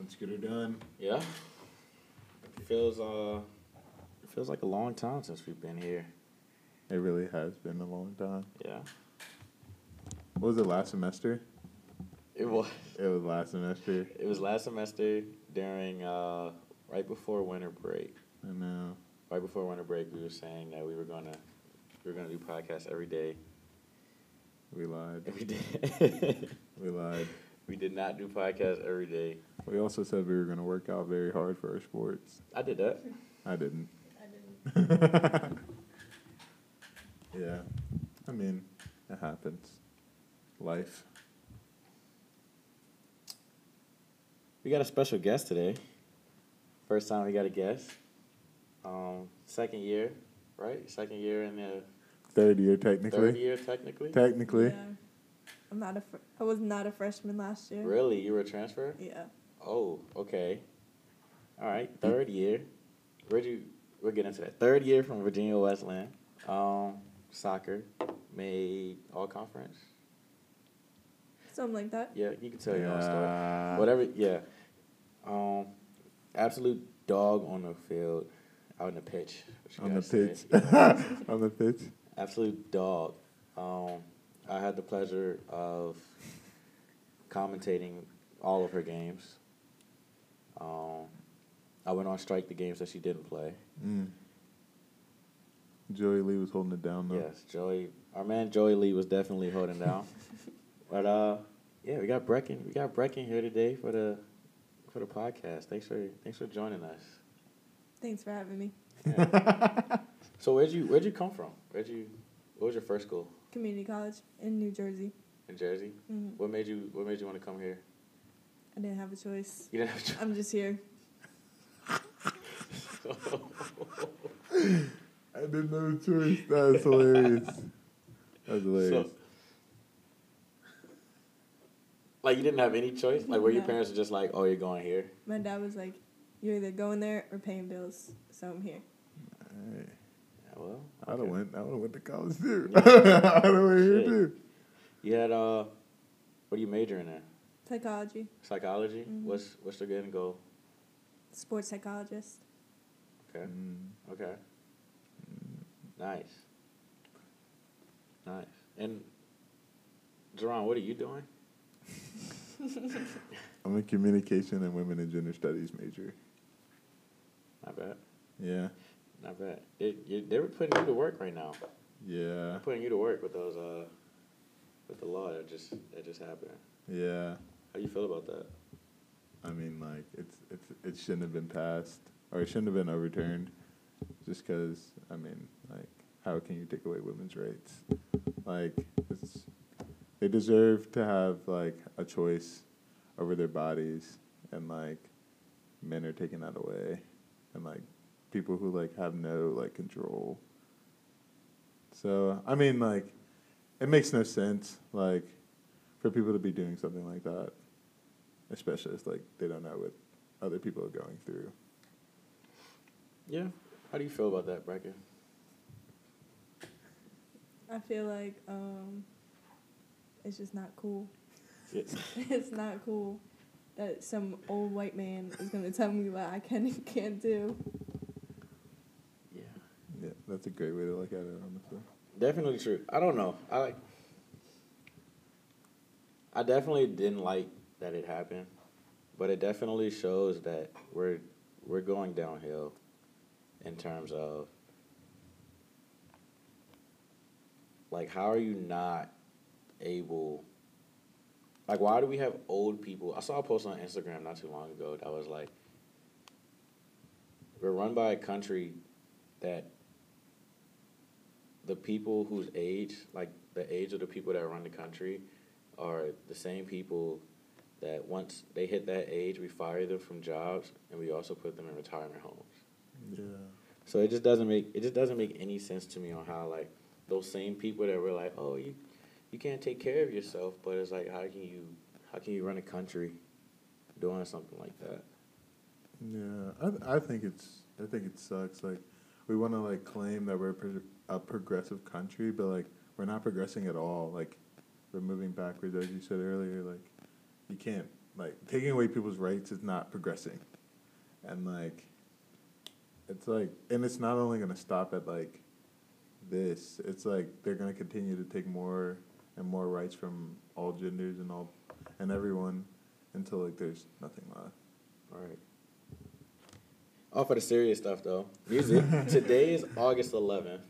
Let's get her done. Yeah. It Feels uh it feels like a long time since we've been here. It really has been a long time. Yeah. What was it last semester? It was It was last semester. it was last semester during uh right before winter break. I know. Right before winter break we were saying that we were gonna we were gonna do podcasts every day. We lied. We did We lied. we did not do podcasts every day. We also said we were going to work out very hard for our sports. I did that. I didn't. I didn't. yeah. I mean, it happens. Life. We got a special guest today. First time we got a guest. Um, second year, right? Second year in the Third year, technically. third year, technically. Technically. Yeah. I'm not a. Fr- I was not a freshman last year. Really, you were a transfer? Yeah. Oh, okay. All right, third year. Where'd you? We'll get into that. Third year from Virginia Wesleyan. Um, soccer made all conference. Something like that. Yeah, you can tell your own story. Whatever. Yeah. Um, absolute dog on the field, out in the pitch. On the guys say. pitch. On the pitch. absolute dog. Um, I had the pleasure of commentating all of her games. Um, I went on strike the games that she didn't play. Mm. Joey Lee was holding it down though. Yes, Joey, our man Joey Lee was definitely holding down. but uh, yeah, we got Brecken. We got Brecken here today for the for the podcast. Thanks for thanks for joining us. Thanks for having me. So where'd you where'd you come from? Where'd you what was your first school Community college in New Jersey. in Jersey? hmm What made you What made you want to come here? I didn't have a choice. You didn't have a I'm just here. I didn't know the choice. That's hilarious. That's hilarious. So, like you didn't have any choice. Like where your No. parents were just like, "Oh, you're going here." My dad was like, "You're either going there or paying bills." So I'm here. Hey, Yeah, well, I'd have okay. went. I would have went to college too. Yeah. I'd have went here Shit. too. You had uh, what are you majoring in? There? Psychology, Psychology. Mhm. What's What's the end goal? sports psychologist. Okay. Mm. Okay. Nice. Nice. And Jerron, what are you doing? I'm a communication and women and gender studies major. Not bad. Yeah. Not bad. They, you, they were putting you to work right now. Yeah. They're putting you to work with those uh, with the law that just that just happened. Yeah. How you feel about that? I mean, like it's it's it shouldn't have been passed or it shouldn't have been overturned, just because I mean, like how can you take away women's rights? Like it's they deserve to have like a choice over their bodies, and like men are taking that away, and like people who like have no like control. So I mean, like it makes no sense like for people to be doing something like that especially if like they don't know what other people are going through. Yeah. How do you feel about that, Brecken? I feel like um, it's just not cool. Yeah. it's not cool that some old white man is gonna tell me what I can and can't do. yeah. Yeah, that's a great way to look at it, honestly. Definitely true. I don't know. I like. I definitely didn't like that it happened, but it definitely shows that we're we're going downhill in terms of like how are you not able like why do we have old people? I saw a post on instagram not too long ago that was like we're run by a country that the people whose age, like the age of the people that run the country, are the same people that once they hit that age, we fire them from jobs and we also put them in retirement homes. Yeah. So it just doesn't make it just doesn't make any sense to me on how like those same people that were like, oh, you you can't take care of yourself, but it's like how can you how can you run a country doing something like that? Yeah, I I think it's I think it sucks. Like we want to like claim that we're a progressive country, but like we're not progressing at all. Like we're moving backwards, as you said earlier. Like you can't like taking away people's rights is not progressing, and like, it's like, and it's not only gonna stop at like this. It's like they're gonna continue to take more and more rights from all genders and all and everyone until like there's nothing left. All right. Off of the serious stuff though, music. Today is August 11th.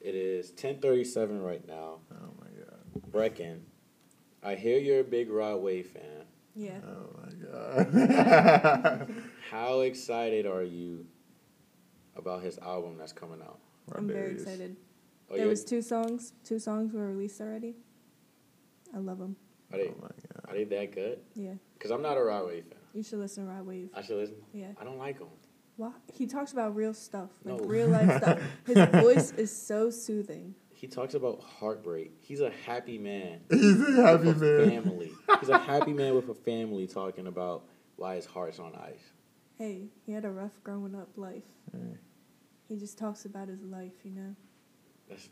It is 10:37 right now. Oh my god. Brecken, I hear you're a big Rod Wave fan. Yeah. Oh my god. How excited are you about his album that's coming out? I'm very excited. Oh, there you- was two songs. Two songs were released already. I love them. are they Oh my god. are they that good? Yeah. Cause I'm not a Rod Wave fan. You should listen to Rod Wave. I should listen. Yeah. I don't like him. Why? He talks about real stuff, like No. real life stuff. His voice is so soothing. He talks about heartbreak. He's a happy man. He's a happy with a man. family. He's a happy man with a family talking about why his heart's on ice. Hey, he had a rough growing up life. Hey. He just talks about his life, you know. That's,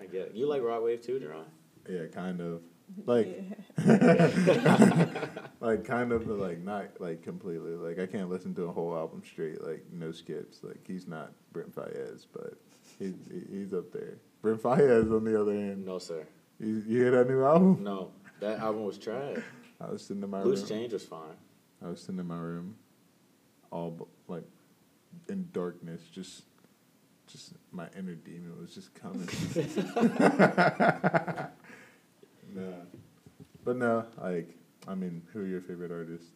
I get it. You like Rod Wave too, Jerron? Yeah, kind of. Like Yeah. like kind of but like not like completely. Like I can't listen to a whole album straight, like no skips. Like he's not Brent Faiyaz, but he's he's up there. Brent Faiyaz on the other hand. No, sir. You, you hear that new album? No, that album was trash. I was sitting in my room. Loose room. Change was fine. I was sitting in my room, all like in darkness, just just my inner demon was just coming. nah, but no, like I mean, who are your favorite artists?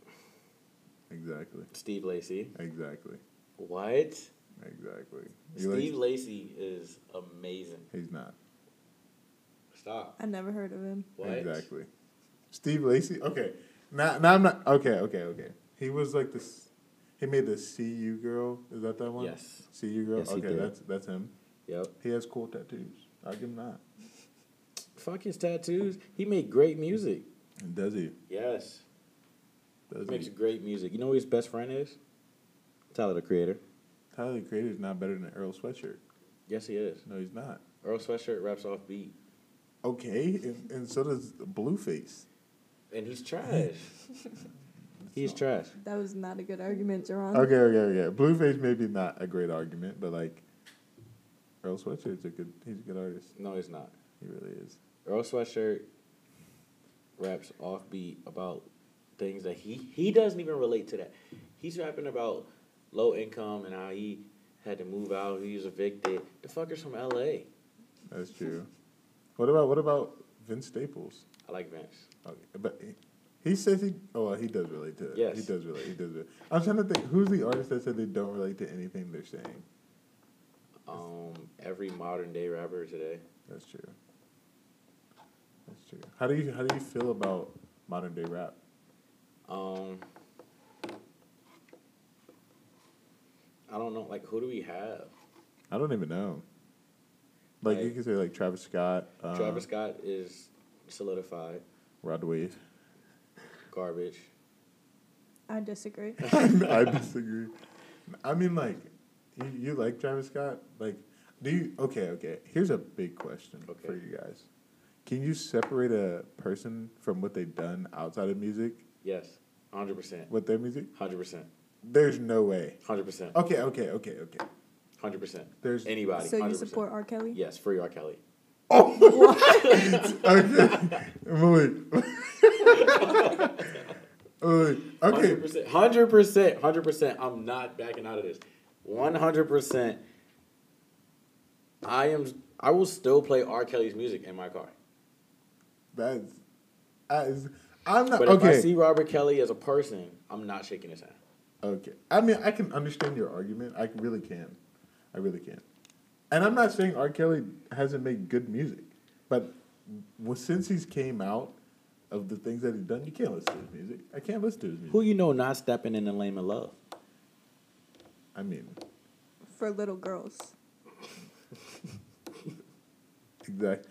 Exactly, Steve Lacy. exactly, What? Exactly. You Steve like, Lacy is amazing. he's not Stop. I never heard of him. What? exactly. Steve Lacy. Okay, now now I'm not. Okay, okay, okay. He was like this. He made the "See You Girl." Is that that one? Yes. See You Girl. Yes, he okay, did. that's that's him. Yep. He has cool tattoos. I'll give him that. Fuck his tattoos. He made great music. Does he? Yes. Does He makes great music. You know who his best friend is? Tyler the Creator. Tyler the Creator is not better than Earl Sweatshirt. Yes, he is. No, he's not. Earl Sweatshirt raps off beat. Okay, and, and so does Blueface. And he's trash. he's trash. That was not a good argument, Jerron. Okay, okay, okay. Blueface maybe not a great argument, but like Earl Sweatshirt's a good. He's a good artist. No, he's not. He really is. Earl Sweatshirt raps offbeat about things that he he doesn't even relate to that. He's rapping about low income and how he had to move out. He was evicted. The fucker's from L.A. That's true. what about what about Vince Staples? I like Vince. Okay, but he, he says he. Oh, well, he does relate to it. Yes. he does relate. He does. Relate. I'm trying to think. Who's the artist that said they don't relate to anything they're saying? Um, every modern day rapper today. That's true. That's true. How do you how do you feel about modern day rap? Um, I don't know. Like, who do we have? I don't even know. Like you Like- can say like Travis Scott, uh, Travis Scott is solidified. Rod Wave. Garbage. I disagree. I disagree. I mean, like, you, you like Travis Scott? Like, do you? Okay, okay. Here's a big question for Okay. you guys. Can you separate a person from what they've done outside of music Yes. 100%. with their music? 100%. There's no way. 100%. Okay, okay, okay, okay. 100%. There's Anybody. so you 100%. support R. Kelly? Yes, free R. Kelly. Oh! okay, Malik. Malik. Okay, 100%. 100%. 100%. I'm not backing out of this. 100%. I am. I will still play R. Kelly's music in my car. that's. That is, I'm not But if I okay. see Robert Kelly as a person, I'm not shaking his hand. Okay. I mean, I can understand your argument. I really can. I really can. And I'm not saying R. Kelly hasn't made good music, but well, since he's came out of the things that he's done, you can't listen to his music. I can't listen to his music. Who you know not stepping in the lane of love? I mean, For little girls. exactly.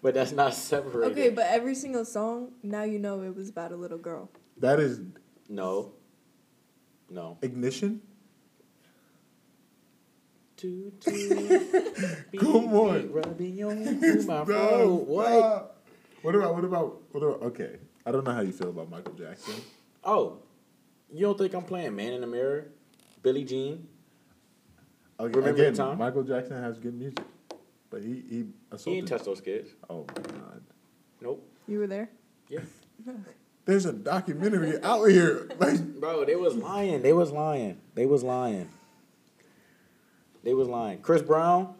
But that's not separated. Okay, but every single song, now you know it was about a little girl. That is no, no. ignition. Toot, toot, Come on. Rubbing on through my Stop, throat. What? stop. What about what about what about? Okay, I don't know how you feel about Michael Jackson. Oh, you don't think I'm playing Man in the Mirror, Billie Jean? Okay, Remember again, time? Michael Jackson has good music, but he he He assaulted. ain't touch those kids. oh my god! Nope. You were there. Yeah. There's a documentary out here. Like, Bro, they was lying. They was lying. They was lying. They was lying. Chris Brown.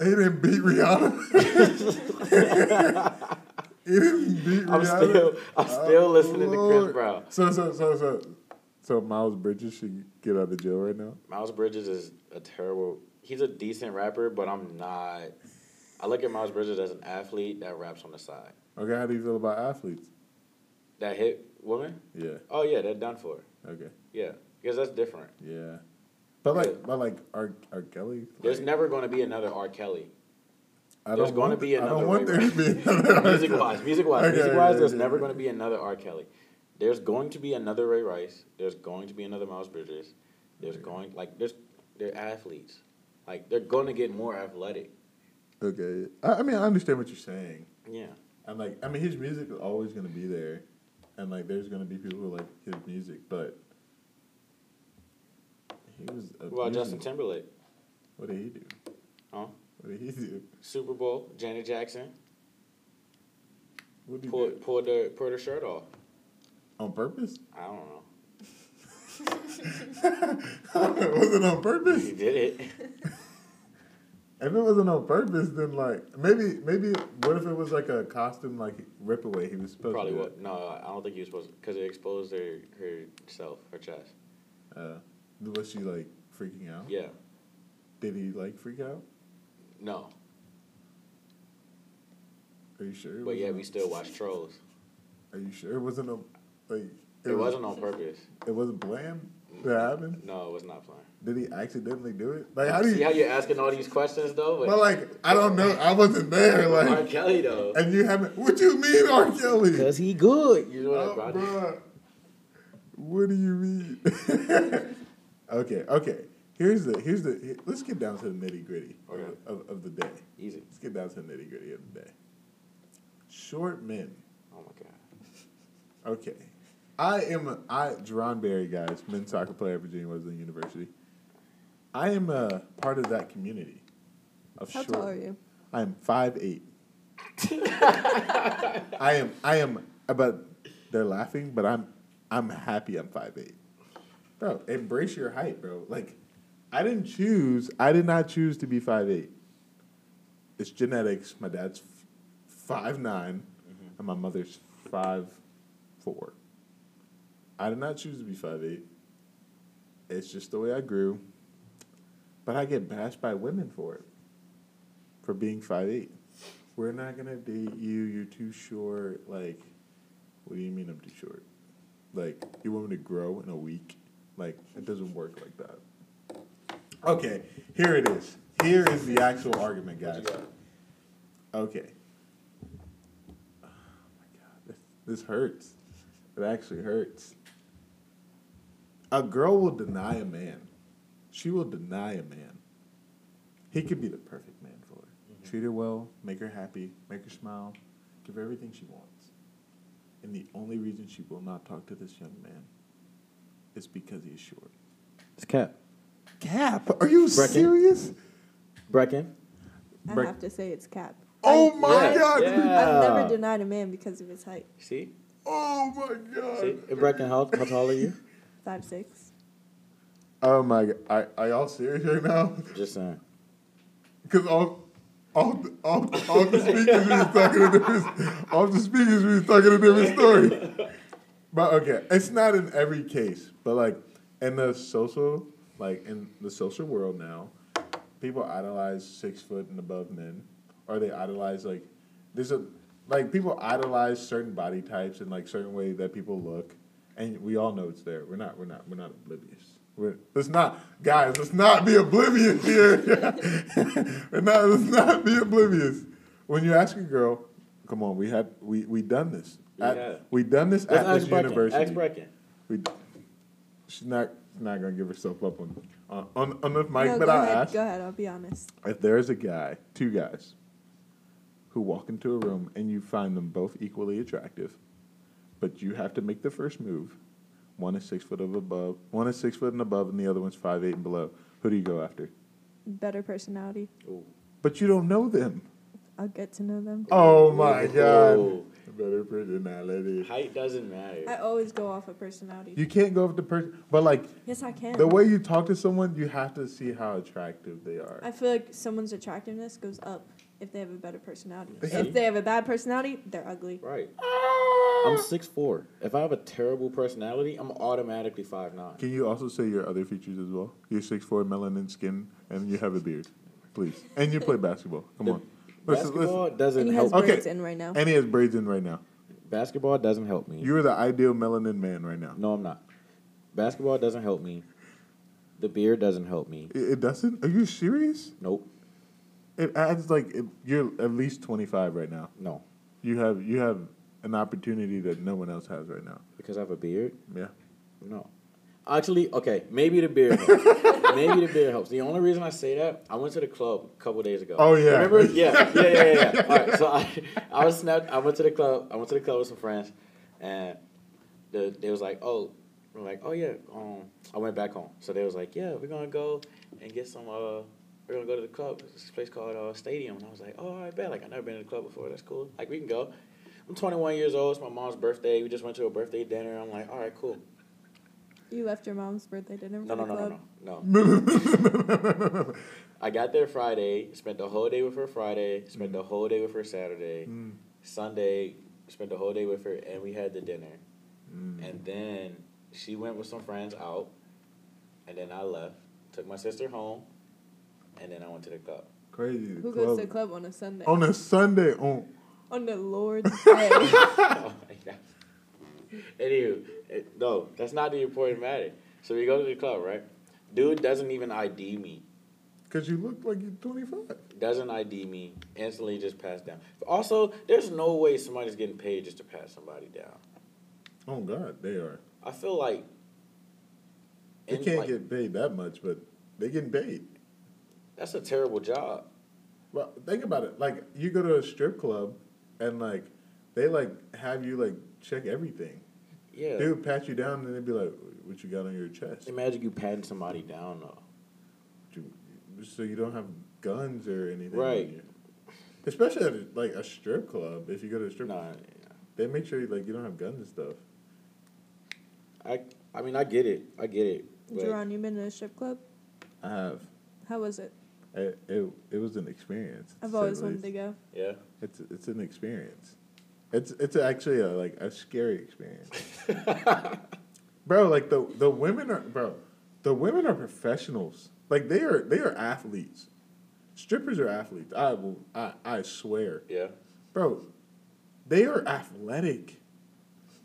he didn't beat Rihanna. he didn't beat I'm Rihanna. still, I'm oh, still Oh, listening to Chris Brown. So so so so so Miles Bridges should get out of jail right now. Miles Bridges is a terrible. He's a decent rapper, but I'm not. I look at Miles Bridges as an athlete that raps on the side. Okay, how do you feel about athletes? That hit woman. Yeah. Oh yeah, they're done for. Okay. Yeah, because that's different. Yeah. But like, Yeah. but like, R. R. Kelly. There's never going to be another R. Kelly. I there's gonna want- be I another don't want there to be another. Music wise, music wise, Okay, music wise, yeah, there's yeah, never yeah. going to be another R. Kelly. There's going to be another Ray Rice. There's going to be another Miles Bridges. There's Okay. going like there's they're athletes. Like they're going to get more athletic. Okay. I, I mean, I understand what you're saying. Yeah. I'm like, I mean, his music is always gonna be there, and like, there's gonna be people who like his music, but he was. About Justin Timberlake? What did he do? Huh? What did he do? Super Bowl, Janet Jackson What did he pulled do? pulled the pulled her shirt off. On purpose? I don't know. was it on purpose? He did it. If it wasn't on purpose, then like maybe maybe what if it was like a costume like rip away? He was supposed Probably to. what? No, I don't think he was supposed because it exposed her herself, her chest. Uh, was she like freaking out? Yeah. Did he like freak out? No. Are you sure? But yeah, we still watch trolls. Are you sure it wasn't a like? It was- wasn't on purpose. It wasn't planned. That happened. No, it was not planned. Did he accidentally do it? Like how do you See you? how you're asking all these questions though? Well, like I don't know. I wasn't there. R. Like, Kelly though. and you haven't. What do you mean, R. Kelly? Cause he good. You know what, Oh, bro? bruh. What do you mean? okay, okay. Here's the here's the. here- let's get down to the nitty gritty Okay. of, of, of the day. Easy. Let's get down to the nitty gritty of the day. Short men. Oh my god. Okay. I am a, I Jerron Berry, guys, men's soccer player at Virginia Wesleyan University. I am a part of that community of sure. How short. tall are you? I am five eight. I am I am but they're laughing, but I'm I'm happy I'm five eight. Bro, embrace your height, bro. Like I didn't choose I did not choose to be five eight. It's genetics. My dad's five nine, mm-hmm. and my mother's five four. I did not choose to be five eight. It's just the way I grew. But I get bashed by women for it. For being five eight. We're not gonna date you, you're too short. Like, what do you mean I'm too short? Like, you want me to grow in a week? Like, it doesn't work like that. Okay, here it is. Here is the actual argument, guys. Okay. Oh my god, this, this hurts. It actually hurts. A girl will deny a man. She will deny a man. He could be the perfect man for her. Mm-hmm. Treat her well, make her happy, make her smile, give her everything she wants. And the only reason she will not talk to this young man is because he is short. It's Cap. Cap, are you Brecken. serious? Brecken. I Break- have to say it's Cap. Oh I- my Yeah, god! yeah. I've never denied a man because of his height. See? Oh my god! See? Brecken, how, how tall are you? Five six. Oh my god! Are, are y'all serious right now? Just saying. Because all, all, the- all, all the speakers was talking a different. All the speakers was talking a different story. But okay, it's not in every case, but like in the social, like in the social world now, people idolize six foot and above men, or they idolize like there's a like people idolize certain body types and like certain way that people look, and we all know it's there. We're not. We're not. We're not oblivious. We're, let's not, guys. Let's not be oblivious here. we're not. Let's not be oblivious. When you ask a girl, come on, we had we we done this. We At- have. we done this Let's at ask this Brecken. university. Ask Brecken. We, she's not not gonna give herself up on on on, on the mic, no, but go I ahead. asked Go ahead. I'll be honest. if there's a guy, two guys, who walk into a room and you find them both equally attractive, but you have to make the first move. One is six foot of above, one is six foot and above, and the other one's five eight and below. Who do you go after? Better personality. Ooh. But you don't know them. I'll get to know them. Oh my god! Ooh. Better personality. Height doesn't matter. I always go off of personality. You can't go off the person, but like yes, I can. the way you talk to someone, you have to see how attractive they are. I feel like someone's attractiveness goes up if they have a better personality. See? If they have a bad personality, they're ugly. Right. Ah! I'm six four. If I have a terrible personality, I'm automatically five nine. Can you also say your other features as well? You're six four, melanin skin, and you have a beard, please. And you play basketball. Come on. Listen, Basketball listen. doesn't And he has help. Okay. braids in right now. And he has braids in right now. Basketball doesn't help me. You're the ideal melanin man right now. no, I'm not. Basketball doesn't help me. The beard doesn't help me. It, it doesn't. Are you serious? Nope. It adds like it, you're at least 25 right now. No. You have you have an opportunity that no one else has right now. Because I have a beard? Yeah. No. Actually, okay, maybe the beard helps. maybe the beard helps. The only reason I say that, I went to the club a couple days ago. Oh, yeah. Remember? Yeah, yeah, yeah, yeah. yeah. All right, so I, I was snapped. I went to the club. I went to the club with some friends, and the, they was like, "Oh, we're like, oh yeah." Um, I went back home, so they was like, "Yeah, we're gonna go and get some. Uh, we're gonna go to the club. It's this place called uh, Stadium." And I was like, "Oh, I bet. Like, I never been to the club before. That's cool. Like, we can go." I'm 21 years old. It's my mom's birthday. We just went to a birthday dinner. I'm like, "All right, cool." You left your mom's birthday dinner No, for no, the no, club. no, no, no. I got there Friday, spent the whole day with her Friday, spent the whole day with her Saturday. Mm. Sunday, spent the whole day with her, and we had the dinner. Mm. And then she went with some friends out, and then I left, took my sister home, and then I went to the club. Crazy. Who club. goes to the club on a Sunday? on a Sunday? Oh, on the Lord's day. oh my god. Anywho, it, no, that's not the important matter. So we go to the club, right? Dude doesn't even ID me. because you look like you're 25. doesn't ID me, instantly just pass down. Also, there's no way somebody's getting paid just to pass somebody down. Oh God, they are. I feel like They can't like, get paid that much, but they getting paid. That's a terrible job. Well, think about it. Like you go to a strip club, and like they like have you like check everything. Yeah. They would pat you down, and they'd be like, "What you got on your chest?" Imagine you patting somebody down though. So you don't have guns or anything. Right. Especially at a, like a strip club. If you go to a strip, Nah, club, they make sure like you don't have guns and stuff. I I mean I get it. I get it. But Jerron, you been to a strip club? I have. How was it? It it, it was an experience. I've always wanted to go. yeah. It's it's an experience. It's it's actually a like a scary experience. bro, like the the women are bro, the women are professionals. Like they are they are athletes. Strippers are athletes. I will I, I swear. Yeah. Bro, they are athletic.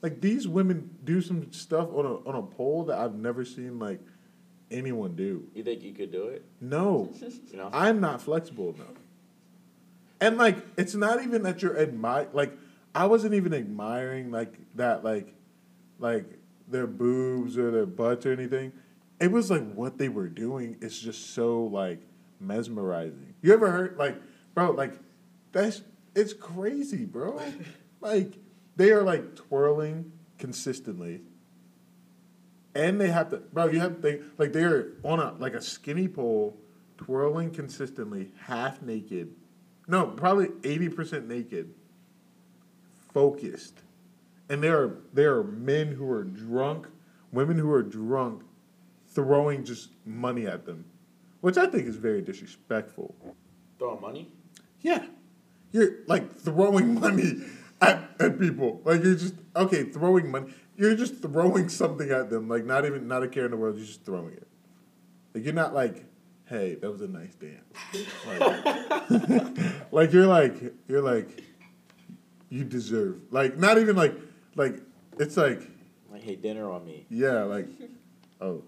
Like these women do some stuff on a on a pole that I've never seen like anyone do. You think you could do it? No. You know? I'm not flexible enough. And like, it's not even that you're admire. Like, I wasn't even admiring like that, like, like their boobs or their butts or anything. It was like what they were doing is just so like mesmerizing. You ever heard like, bro, like that's it's crazy, bro. like they are like twirling consistently and they have to, bro. You have to think like they're on a like a skinny pole, twirling consistently, half naked. No, probably eighty percent naked. Focused, and there are there are men who are drunk, women who are drunk, throwing just money at them, which I think is very disrespectful. Throwing money? Yeah. You're like throwing money at, at people. Like you're just okay, throwing money. You're just throwing something at them, like not even not a care in the world, you're just throwing it. Like you're not like, hey, that was a nice dance. Like, like you're like you're like you deserve. Like not even like like it's like, Like, hey, dinner on me. yeah, like oh.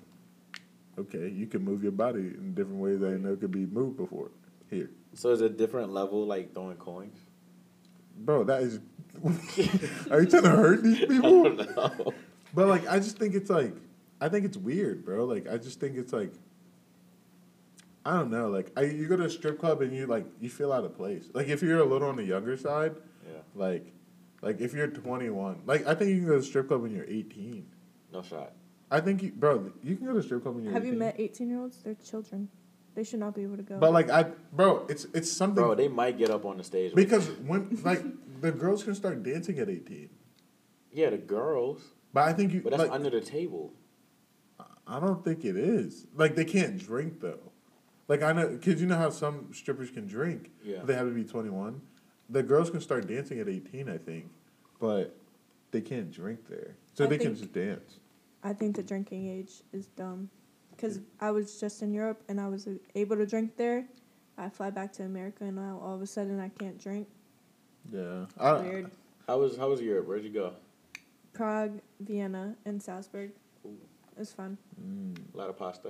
Okay, you can move your body in different ways that I know could be moved before. Here. So is a different level like throwing coins? Bro, that is. Are you trying to hurt these I people? don't know. But like, I just think it's like, I think it's weird, bro. Like, I just think it's like, I don't know. Like, I, you go to a strip club and you like you feel out of place. Like, if you're a little on the younger side, Yeah. like, Like if you're 21, like I think you can go to a strip club when you're 18. No shot. I think you, bro, you can go to a strip club when you're. Have you met 18 year olds? They're children. They should not be able to go. But like I, bro, it's it's something Bro, they might get up on the stage. because when like the girls can start dancing at 18. yeah, the girls, But I think you but that's like under the table. I don't think it is. Like they can't drink though. Like I know cuz you know how some strippers can drink. Yeah. But they have to be 21. The girls can start dancing at 18, I think. But they can't drink there. So I they can just dance. I think the drinking age is dumb. Because I was just in Europe and I was able to drink there. I fly back to America and now all of a sudden I can't drink. Yeah. I, Weird. How was how was Europe? Where'd you go? Prague, Vienna, and Salzburg. Ooh. It was fun. Mm, A lot of pasta.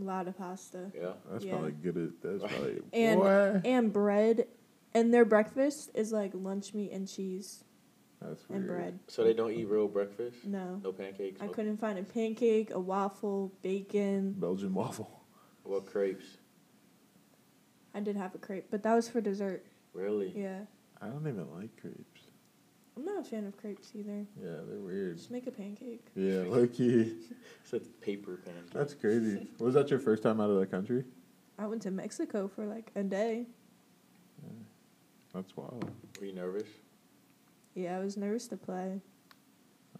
A lot of pasta. Yeah. that's Yeah. probably good at that's probably And- Boy. And bread. And their breakfast is like lunch meat and cheese That's weird. and bread. So they don't eat real breakfast. No. No pancakes. I no- couldn't find a pancake, a waffle, bacon. Belgian waffle. What crepes? I did have a crepe, but that was for dessert. Really? Yeah. I don't even like crepes. I'm not a fan of crepes either. Yeah, they're weird. Just make a pancake. Yeah, low key. It's a paper pancake. That's crazy. Was that your first time out of the country? I went to Mexico for like a day. That's wild. Were you nervous? Yeah, I was nervous to play.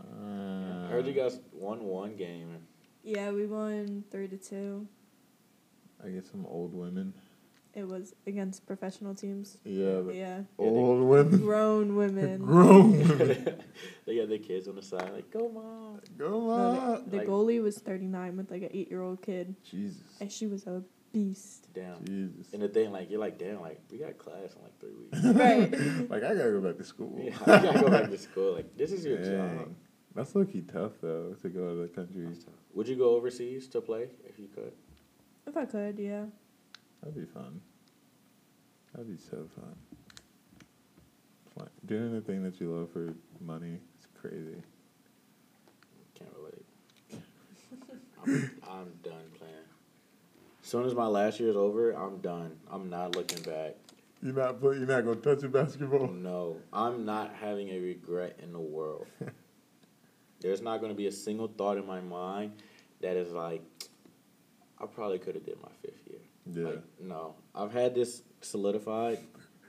Uh, I heard you guys won one game. Yeah, we won three to two. I get some old women. It was against professional teams. Yeah, the Yeah, old women. grown women. Grown women. they got their kids on the side, like, go mom. Go No, on. the, the Like- goalie was 39 with like an eight year old kid, Jesus. and she was a beast. Damn. Jesus. And the thing, like, you're like, damn, like, we got class in like three weeks. Right. like I gotta go back to school. yeah, I gotta go back to school. Like, this is your job. That's low key tough though to go to the country. That's tough. Would you go overseas to play if you could? If I could, yeah. That'd be fun. That'd be so fun. Doing the thing that you love for money is crazy. Can't relate. I'm, I'm done playing. As soon as my last year is over, I'm done. I'm not looking back. You're not play, You're not gonna touch a basketball. No, I'm not having a regret in the world. There's not going to be a single thought in my mind that is like, I probably could have did my fifth. Yeah. Like, no, I've had this solidified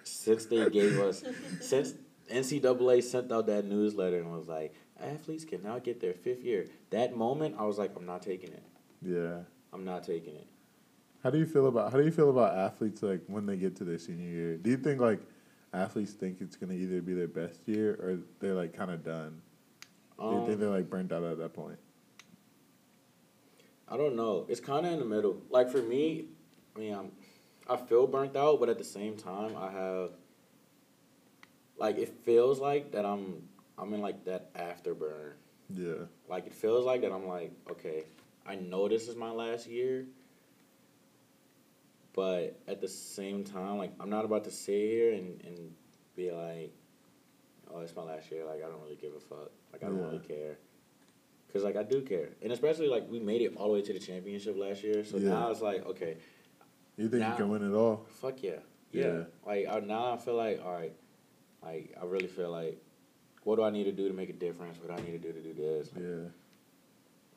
since they gave us, since NCAA sent out that newsletter and was like, athletes can now get their fifth year. That moment, I was like, I'm not taking it. yeah. I'm not taking it. How do you feel about how do you feel about athletes like when they get to their senior year? Do you think like athletes think it's gonna either be their best year or they're like kind of done? Do you think Um, they're like burnt out at that point? I don't know. It's kind of in the middle. Like for me, I mean, I'm, I feel burnt out, but at the same time, I have, like, it feels like that I'm, I'm in like that afterburn. Yeah. Like it feels like that I'm like, okay, I know this is my last year, but at the same time, like I'm not about to sit here and, and be like, oh, it's my last year. Like I don't really give a fuck. Like I don't Yeah. really care. Cause like I do care, and especially like we made it all the way to the championship last year. So Yeah. now it's like, okay, You think Now- you can win it all? fuck yeah, yeah. Yeah. Like I, now I feel like, all right, like I really feel like, what do I need to do to make a difference? What do I need to do to do this? Like, Yeah.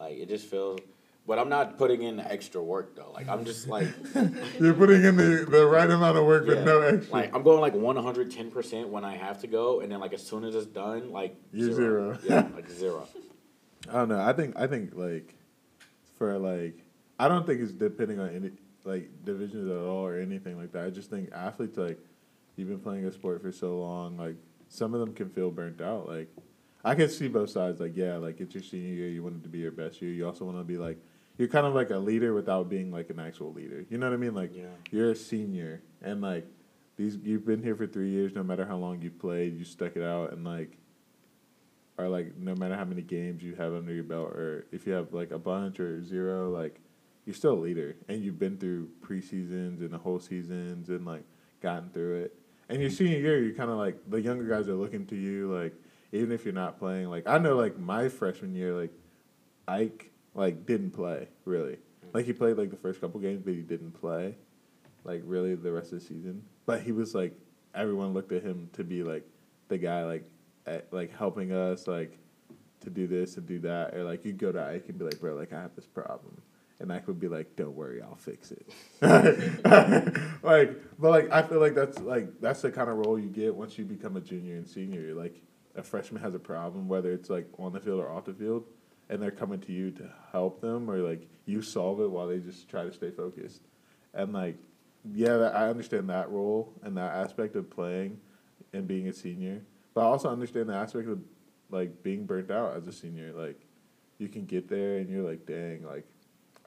like it just feels, but I'm not putting in the extra work though. Like I'm just like, You're putting in the, the right amount of work yeah, with no extra. like I'm going like 110 percent when I have to go, and then like as soon as it's done, like You're zero. zero. yeah, like zero. I don't know. I think I think like for like I don't think it's depending on any like divisions at all or anything like that. I just think athletes like you've been playing a sport for so long, like some of them can feel burnt out. Like I can see both sides. Like yeah, like it's your senior year, you want it to be your best year. You also want to be like you're kind of like a leader without being like an actual leader. You know what I mean? Like Yeah. you're a senior and like these you've been here for three years. No matter how long you played, you stuck it out and like or like no matter how many games you have under your belt or if you have like a bunch or zero like you're still a leader and you've been through preseasons and the whole seasons and like gotten through it. And your mm-hmm. senior year you're kind of like the younger guys are looking to you like even if you're not playing like i know like my freshman year like ike like didn't play really. Mm. Like he played like the first couple games but he didn't play like really the rest of the season. But he was like everyone looked at him to be like the guy like at, like helping us like to do this and do that, or like you go to Ike and be like, bro, like I have this problem, and Ike would be like, don't worry, I'll fix it. like, but like I feel like that's like that's the kind of role you get once you become a junior and senior. Like a freshman has a problem, whether it's like on the field or off the field, and they're coming to you to help them, or like you solve it while they just try to stay focused. And like, yeah, I understand that role and that aspect of playing and being a senior, but I also understand the aspect of like being burnt out as a senior. Like, you can get there and you're like, dang, like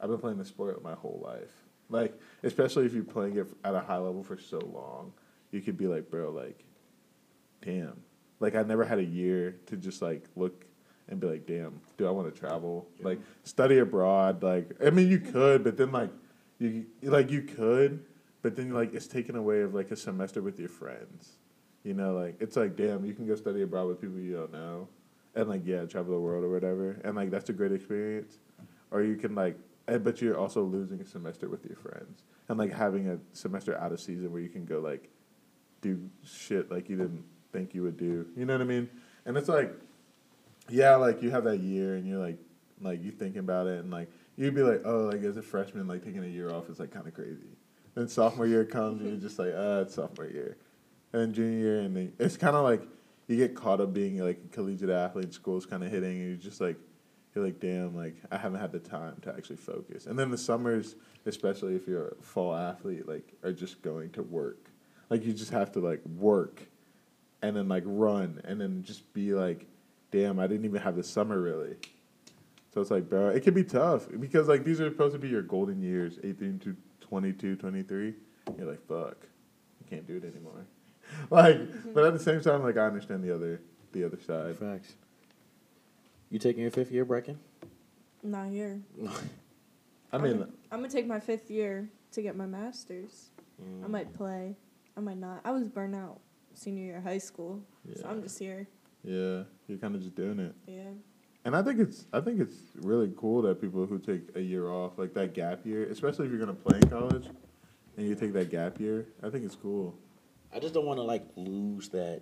I've been playing the sport my whole life. Like, especially if you're playing it at a high level for so long, you could be like, bro, like, damn. Like, I never had a year to just like look and be like, damn, do I want to travel? Yeah. Like, study abroad. Like, I mean, you could, but then like, you like you could, but then like it's taken away of like a semester with your friends. You know, like it's like, damn, you can go study abroad with people you don't know, and like yeah, travel the world or whatever, and like that's a great experience. Or you can like but you're also losing a semester with your friends and like having a semester out of season where you can go like do shit like you didn't think you would do. You know what I mean? And it's like, yeah, like you have that year and you're like, like you thinking about it and like you'd be like, oh, like as a freshman, like taking a year off is like kind of crazy. Then sophomore year comes and you're just like, ah, it's sophomore year. And then junior year and then it's kind of like you get caught up being like a collegiate athlete, school's kind of hitting, and you're just like, you're like, damn, like I haven't had the time to actually focus. And then the summers, especially if you're a fall athlete, like are just going to work. Like you just have to like work, and then like run, and then just be like, damn, I didn't even have the summer really. So it's like, bro, it can be tough because like these are supposed to be your golden years, 18 to 22, 23. You're like, fuck, I can't do it anymore. like, but at the same time, like I understand the other the other side. Facts. You taking your fifth year, Brecken? Not here. I mean, I'm gonna take my fifth year to get my master's. I Mm. might play. I might not. I was burnt out senior year of high school, so I'm just here. yeah, you're kind of just doing it. Yeah. And I think it's I think it's really cool that people who take a year off, like that gap year, especially if you're gonna play in college, and you take that gap year. I think it's cool. I just don't want to like lose that that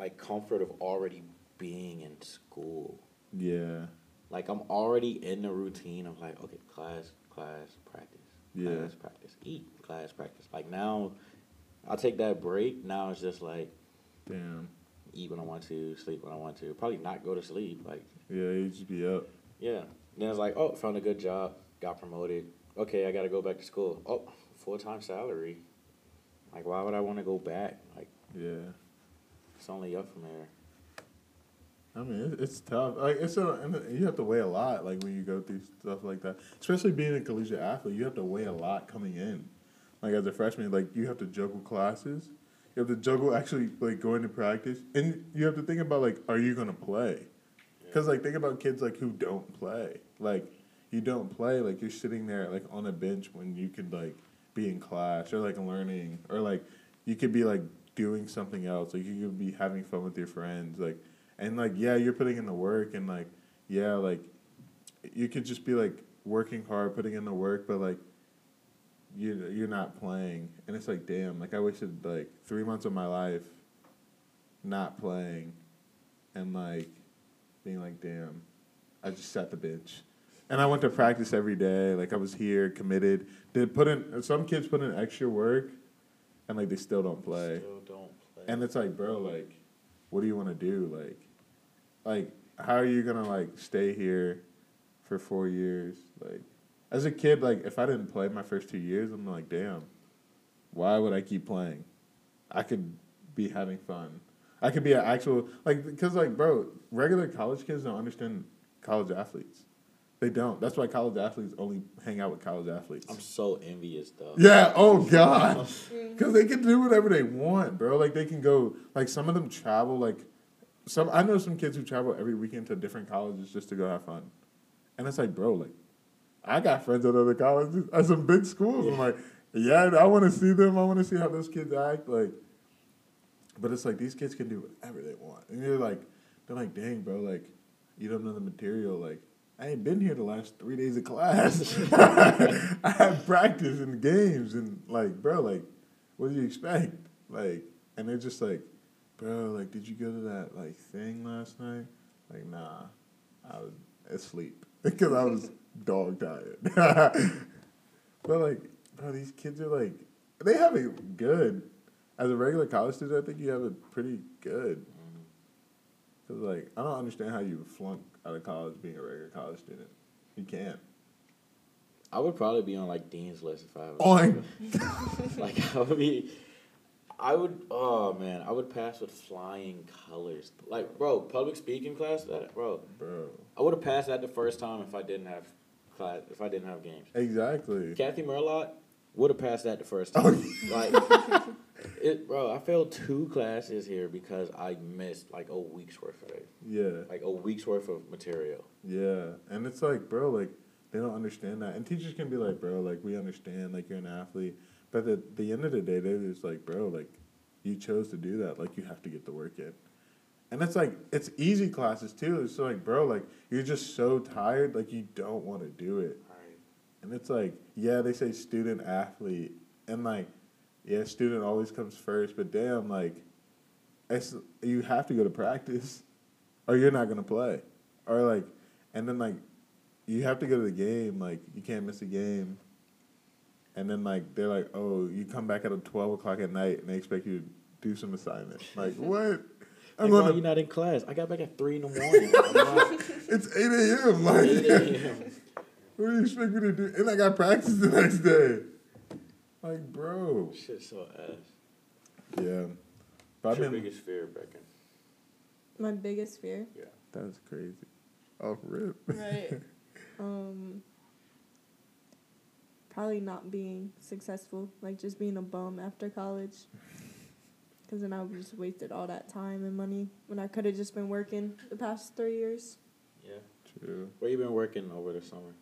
like comfort of already being in school. Yeah, Like I'm already in the routine of like, okay, class, class, practice, Yeah. class, practice, eat, class, practice. Like now, I'll take that break. Now it's just like damn. eat when I want to, sleep when I want to. Probably not go to sleep. Like Yeah, you just be up. yeah. Then it's like, oh, found a good job, got promoted. Okay, I got to go back to school. Oh, full time salary. Like why would I want to go back? Like Yeah. It's only up from here. I mean, it- it's tough. Like it's a, you have to weigh a lot. Like when you go through stuff like that, especially being a collegiate athlete, you have to weigh a lot coming in. Like as a freshman, like you have to juggle classes. You have to juggle actually like going to practice, and you have to think about like, are you gonna play? Because like think about kids like who don't play. Like you don't play, like you're sitting there like on a bench when you could like be in class or like learning or like you could be like doing something else. Like you could be having fun with your friends. Like and like yeah, you're putting in the work and like yeah, like you could just be like working hard, putting in the work, but like you you're not playing, and it's like damn, like I wasted like three months of my life not playing, and like being like damn, I just sat the bench, and I went to practice every day. Like I was here, committed. Did put in some kids put in extra work, and like they still don't play. Still don't play. And it's like, bro, like, what do you want to do? Like, like, how are you gonna like stay here for four years? Like, as a kid, like, if I didn't play my first two years, I'm like, damn, why would I keep playing? I could be having fun. I could be an actual like, because like, bro, regular college kids don't understand college athletes. They don't. That's why college athletes only hang out with college athletes. I'm so envious though. Yeah. Oh God. Because they can do whatever they want, bro. Like they can go. Like some of them travel. Like some. I know some kids who travel every weekend to different colleges just to go have fun. And it's like, bro, like I got friends at other colleges at some big schools. I'm like, yeah, I want to see them. I want to see how those kids act. Like, but it's like these kids can do whatever they want, and you're like, they're like, dang, bro, like you don't know the material, like. I ain't been here the last three days of class. I had practice and games and like, bro, like, what do you expect? Like, and they're just like, bro, like, did you go to that like thing last night? Like, nah, I was asleep because I was dog tired. but like, bro, these kids are like, they have it good. As a regular college student, I think you have it pretty good. Mm-hmm. Cause like, I don't understand how you flunk out of college being a regular college student. You can't. I would probably be on like Dean's list if I was. Oink. like I would be. I would. Oh man, I would pass with flying colors. Like, bro, public speaking class. That, bro, Bro. I would have passed that the first time if I didn't have class. If I didn't have games. Exactly. Kathy Merlot would have passed that the first Oh, time. like, it, bro. I failed two classes here because I missed like a week's worth of it. Yeah. Like a week's worth of material. Yeah. And it's like, bro, like, they don't understand that. And teachers can be like, bro, like, we understand, like, you're an athlete. But at the end of the day, they're just like, bro, like, you chose to do that. Like, you have to get the work in. And it's like, it's easy classes too. It's like, bro, like, you're just so tired, like, you don't want to do it. Right. And it's like, yeah, they say student athlete, and like, yeah, student always comes first, but damn, like, it's you have to go to practice, or you're not gonna play, or like, and then like, you have to go to the game, like, you can't miss a game. And then like they're like, oh, you come back at twelve o'clock at night, and they expect you to do some assignment. Like what? I'm Like, why gonna. you not in class? I got back at three in the morning. Not- It's eight a.m. Like, 8 a.m. what do you expect me to do? And I got practice the next day. Like, bro. Shit, so ass. Yeah. But What's I your biggest fear, Brecken? My biggest fear. Yeah. That's crazy. Off rip. Right. um. Probably not being successful, like just being a bum after college. Because then I would just wasted all that time and money when I could have just been working the past three years. Yeah. True. Where you been working over the summer?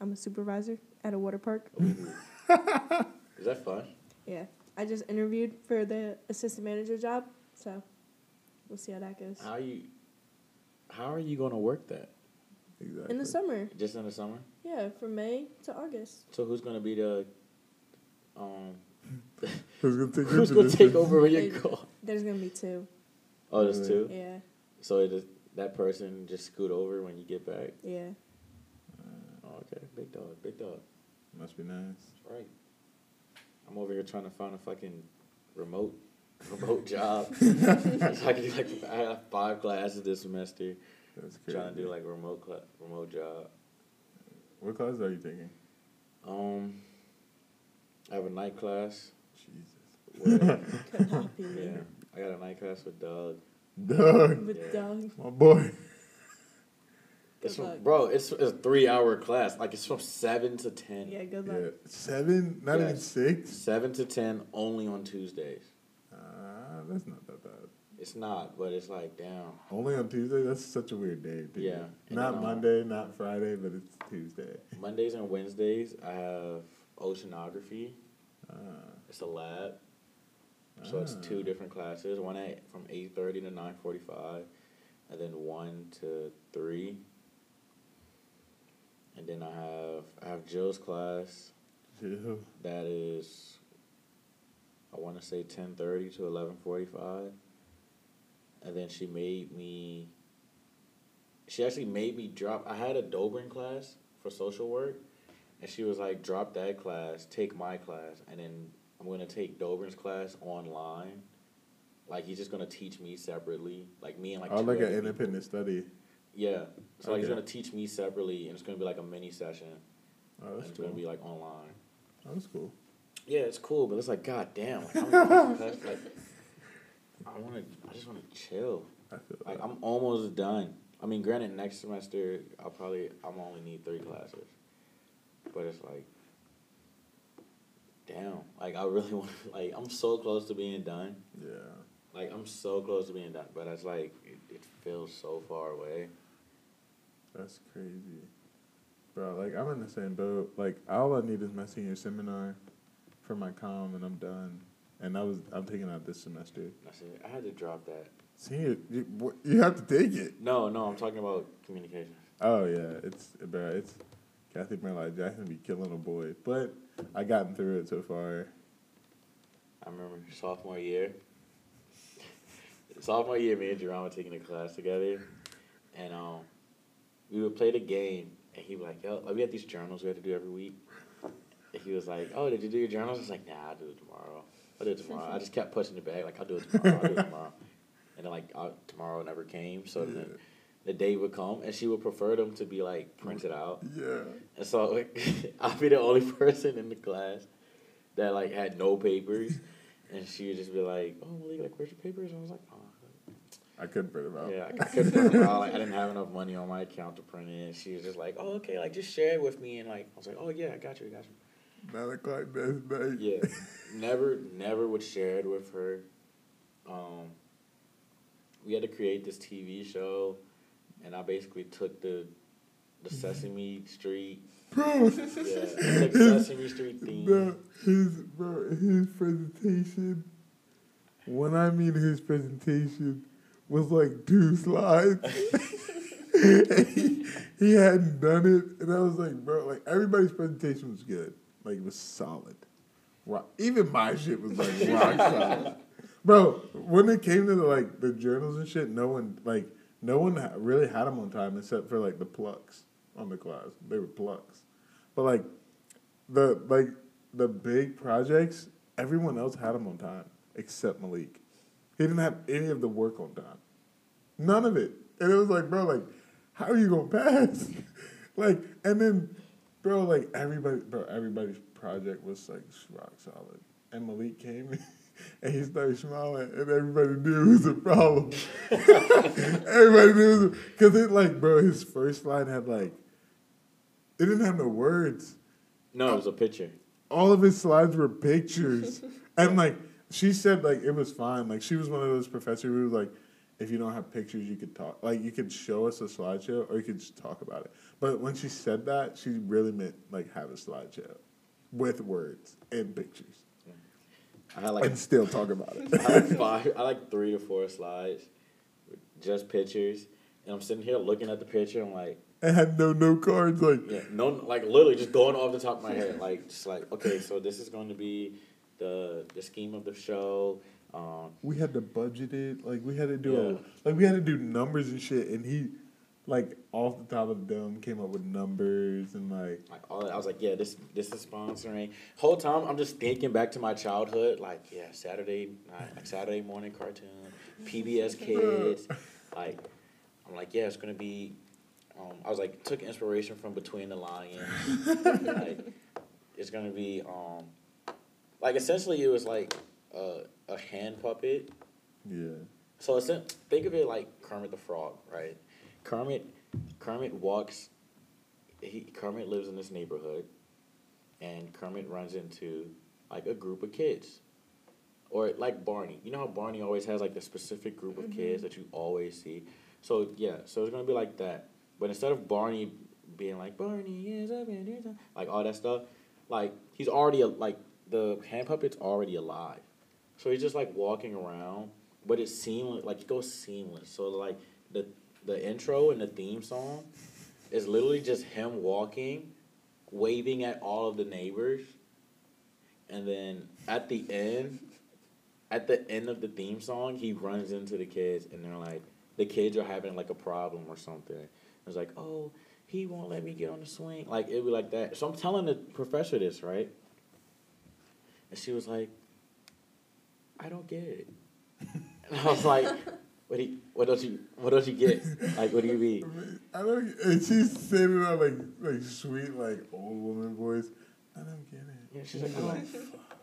I'm a supervisor at a water park. Is that fun? Yeah. I just interviewed for the assistant manager job, so we'll see how that goes. How you? How are you gonna work that? Exactly. In the summer, Just in the summer? yeah, from May to August. So who's gonna be the? Um, Who's gonna take who's gonna take over when you go? There's gonna be two. Oh, there's two. Yeah, So it is, that person just scoot over when you get back. yeah. Oh, okay, big dog, big dog. Must be nice. That's right. I'm over here trying to find a fucking remote remote job. so I can do like I have five classes this semester. That's crazy. Trying to do like a remote cla remote job. What classes are you taking? Um, I have a night class. Jesus. With, Could not be me. yeah, I got a night class with Doug. Doug, With Yeah. Doug. my boy. It's Good from, bro. It's, it's a three hour class. Like it's from seven to ten. Yeah, good luck. Yeah. Seven? Not even six? Seven to ten only on Tuesdays. Ah, that's not that bad. It's not, but it's like damn. Only on Tuesday? That's such a weird day. Dude. Yeah. Not then, uh, Monday, not Friday, but it's Tuesday. Mondays and Wednesdays I have oceanography. Ah. It's a lab. So it's Ah. two different classes. One at from eight thirty to nine forty five, and then one to three. And then I have I have Jill's class Chill. that is I want to say ten thirty to eleven forty five. And then she made me. She actually made me drop. I had a Dobrin class for social work, and she was like, "Drop that class, take my class, and then I'm gonna take Dobrin's class online. Like he's just gonna teach me separately, like me and like oh, like an people. independent study. Yeah, so like he's gonna teach me separately, and it's gonna be like a mini session, Oh, that's it's cool. gonna be like online. Oh, that's cool. Yeah, it's cool, but it's like, god damn, like, how many like, I wanna, I just wanna chill. I feel Like that. I'm almost done. I mean, granted, next semester I'll probably I'm only need three classes, but it's like, damn. Like I really want. to Like I'm so close to being done. Yeah. Like I'm so close to being done, but it's like it, it feels so far away. That's crazy. Bro, like I'm in the same boat. Like all I need is my senior seminar for my com and I'm done. And I was I'm taking out this semester. I said I had to drop that. Senior you, you have to take it. No, no, I'm talking about communication. Oh yeah, it's bro, it's Kathy Merlot Jackson be killing a boy. But I gotten through it so far. I remember sophomore year. sophomore year, me and Jerome were taking a class together, and um, we would play the game, and he was like, "Yo, like we had these journals we had to do every week." And he was like, "Oh, did you do your journals?" I was like, "Nah, I'll do it tomorrow. I'll do it tomorrow." I just kept pushing it back, like, "I'll do it tomorrow. I'll do it tomorrow." And then like uh, tomorrow never came, so then the day would come, and she would prefer them to be like printed out. Yeah. And so like, I'd be the only person in the class that like had no papers, and she would just be like, "Oh, Malik, like, where's your papers?" And I was like, "Oh." I couldn't print them out. Yeah, I couldn't print them out. Like, I didn't have enough money on my account to print it. And she was just like, "Oh, okay, like just share it with me." And like, I was like, "Oh yeah, I got you, I got you." Nine o'clock next night. Yeah, never, never would share it with her. Um, we had to create this TV show, and I basically took the the Sesame Street. Bro, Yeah, Sesame Street theme. bro, his bro, his presentation. When I mean his presentation was like two slides. he, he hadn't done it, and I was like, bro, like everybody's presentation was good, like it was solid. Rock, even my shit was like rock solid, bro. When it came to the, like the journals and shit, no one like no one really had them on time except for like the plucks on the class. They were plucks, but like the like the big projects, everyone else had them on time except Malik. He didn't have any of the work on time, none of it, and it was like, bro, like, how are you gonna pass? like, and then, bro, like everybody, bro, everybody's project was like rock solid, and Malik came. And he started smiling, and everybody knew it was a problem. everybody knew because it, like, bro, his first line had like, it didn't have no words No, it was a picture. all of his slides were pictures. and like she said like it was fine. Like she was one of those professors who was like, if you don't have pictures you could talk like you could show us a slideshow or you could just talk about it. But when she said that, she really meant like have a slideshow with words and pictures. I like and still talk about it. I like five. I like three to four slides, just pictures, and I'm sitting here looking at the picture. I'm like, I had no no cards like yeah, no, like literally just going off the top of my head, like just like okay, so this is going to be the the scheme of the show. Um, we had to budget it. Like we had to do Yeah. a, like we had to do numbers and shit. And he, like off the top of the dome, came up with numbers and like like all that. I was like, yeah, this this is sponsoring. Whole time I'm just thinking back to my childhood, like yeah, Saturday night, like Saturday morning cartoon, PBS Kids, like I'm like yeah, it's gonna be. Um, I was like took inspiration from Between the Lions. like it's gonna be um, like essentially it was like a, a hand puppet yeah. so think of it like Kermit the Frog, right? Kermit Kermit walks he Kermit lives in this neighborhood and Kermit runs into like a group of kids. Or like Barney. You know how Barney always has like the specific group of kids mm-hmm. that you always see? So yeah, so it's gonna be like that. But instead of Barney being like Barney is up in here," like all that stuff, like he's already a, like the hand puppet's already alive. So he's just like walking around, but it's seamless. Like it goes seamless. So like the the intro and the theme song is literally just him walking, waving at all of the neighbors, and then at the end, at the end of the theme song, he runs into the kids, and they're like, the kids are having like a problem or something. It's like, oh, he won't let me get on the swing. Like it would be like that. So I'm telling the professor this, right? And she was like, I don't get it. And I was like, what do you, what don't you what don't you get? Like what do you mean? I don't. And she's saying it like like sweet like old woman voice. I don't get it. Yeah, she's like, I don't,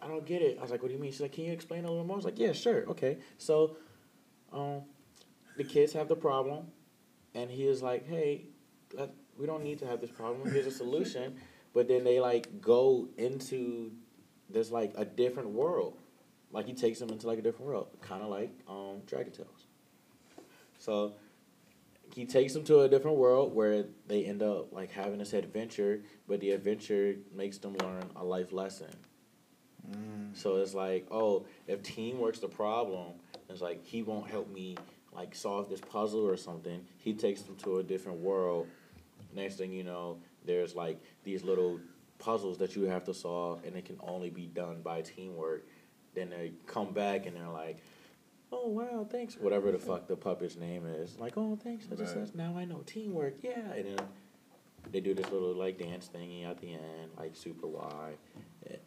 I don't get it. I was like, what do you mean? She's like, can you explain a little more? I was like, yeah, sure, okay. So, um, the kids have the problem, and he is like, hey, let, we don't need to have this problem. Here's a solution. But then they like go into this like a different world. Like he takes them into like a different world, kind of like um, Dragon Tales. So he takes them to a different world where they end up like having this adventure, but the adventure makes them learn a life lesson. So it's like, oh, if teamwork's the problem, it's like he won't help me like solve this puzzle or something. He takes them to a different world. Next thing you know, there's like these little puzzles that you have to solve, and it can only be done by teamwork. Then they come back and they're like, "Oh wow, thanks." Whatever the fuck the puppet's name is, like, "Oh thanks, such and such." Now I know teamwork. Yeah, and then they do this little like dance thingy at the end, like Super Why, and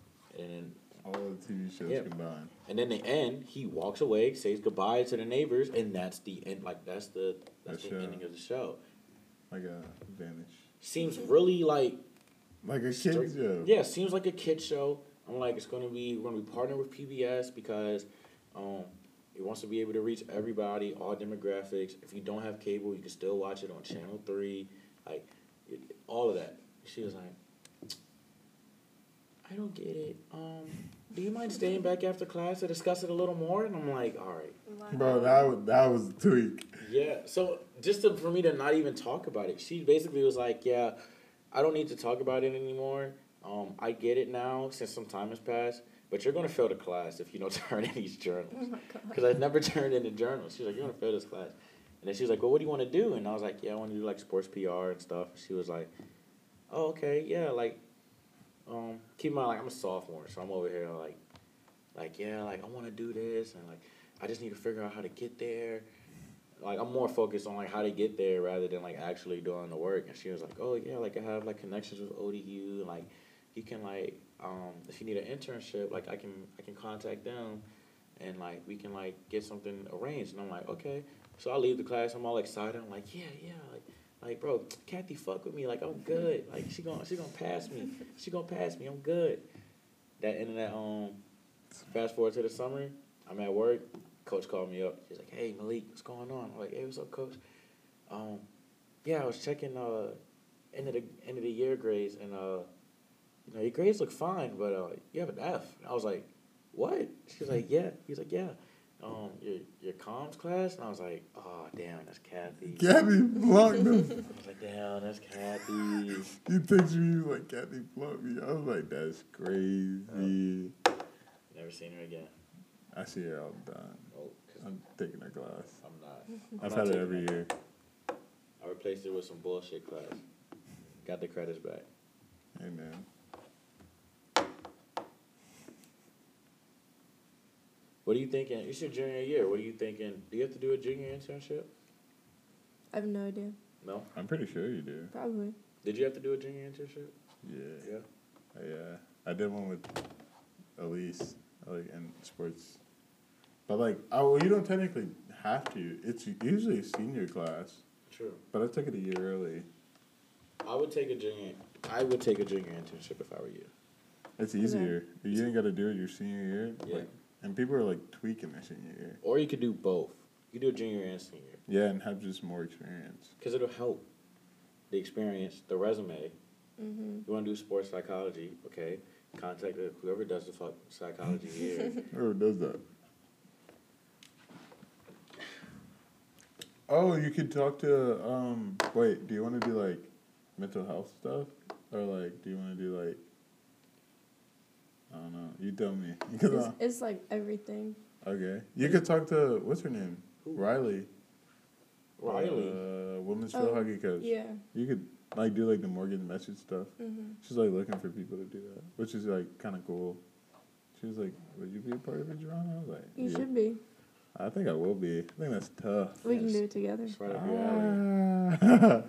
then All the TV shows Yeah. combined. and then the end, he walks away, says goodbye to the neighbors, and that's the end. Like that's the that's The the ending of the show. Like a vanish. Seems really like Like a kids show. Yeah, seems like a kid show. I'm like, it's gonna be we're gonna be partnering with PBS because um, it wants to be able to reach everybody, all demographics. If you don't have cable, you can still watch it on Channel Three, like it, all of that. She was like, I don't get it. Um, do you mind staying back after class to discuss it a little more? And I'm like, all right. Bro, that was, that was a tweak. Yeah. So just to, for me to not even talk about it, she basically was like, "Yeah, I don't need to talk about it anymore. Um, I get it now since some time has passed, but you're gonna fail the class if you don't turn in these journals Oh because I never turned in the journals." She was like, "You're gonna fail this class," and then she was like, "Well, what do you want to do?" And I was like, "Yeah, I want to do like sports PR and stuff." She was like, "Oh, okay, yeah, like." Um, keep in mind, like I'm a sophomore, so I'm over here like, like yeah, like I want to do this, and like I just need to figure out how to get there like I'm more focused on like how to get there rather than like actually doing the work. And she was like, "Oh yeah, like I have like connections with ODU, like you can like um if you need an internship, like I can I can contact them, and like we can like get something arranged." And I'm like, "Okay." So I leave the class. I'm all excited. I'm like, "Yeah, yeah, like." Like bro, Kathy fuck with me. Like I'm good. Like she gonna she gonna pass me. She gonna pass me. I'm good. That of that um. Fast forward to the summer. I'm at work. Coach called me up. He's like, "Hey Malik, what's going on?" I'm like, "Hey, what's up, Coach?" Um, yeah, I was checking uh end of the end of the year grades, and uh, you know your grades look fine, but uh, you have an F. And I was like, "What?" She was like, "Yeah." He's like, "Yeah." Um, your your comms class, and I was like, "Oh damn, that's Kathy." Kathy blocked him. I was like, "Damn, that's Kathy." he texted me, like, Kathy blocked me. I was like, that's crazy. Never seen her again. I see her all the time. Cause I'm taking a class. I'm not. I'm I've not had it every year. I replaced it with some bullshit class. Got the credits back. Hey, man. What are you thinking? It's your junior year. What are you thinking? Do you have to do a junior internship? I have no idea. No. I'm pretty sure you do. Probably. Did you have to do a junior internship? Yeah. Yeah. I, uh, I did one with Elise, like in sports. But like, oh, well, you don't technically have to. It's usually a senior class, True. but I took it a year early. I would take a junior. I would take a junior internship if I were you. It's Okay. easier. You ain't got to do it your senior year. Yeah. Like, and people are like tweaking their senior year. Or you could do both. You could do a junior and senior Yeah, and have just more experience. because it'll help. The experience, the resume. Mm-hmm. You want to do sports psychology? Okay. Contact whoever does the fuck psychology here. Whoever does that. Oh, you could talk to. Um, wait, do you want to do like mental health stuff, or like, do you want to do like? I don't know. You tell me. It's, it's like everything. okay, you could talk to what's her name, Who? Riley. Riley. uh, women's field Oh, hockey coach. Yeah. You could like do like the Morgan message stuff. Mm-hmm. She's like looking for people to do that, which is like kind of cool. She was like, "Would you be a part of it, Jerron?" I was like, You "Yeah." should be. I think I will be. I think that's tough. We can do it together. It's right up your alley. Ah.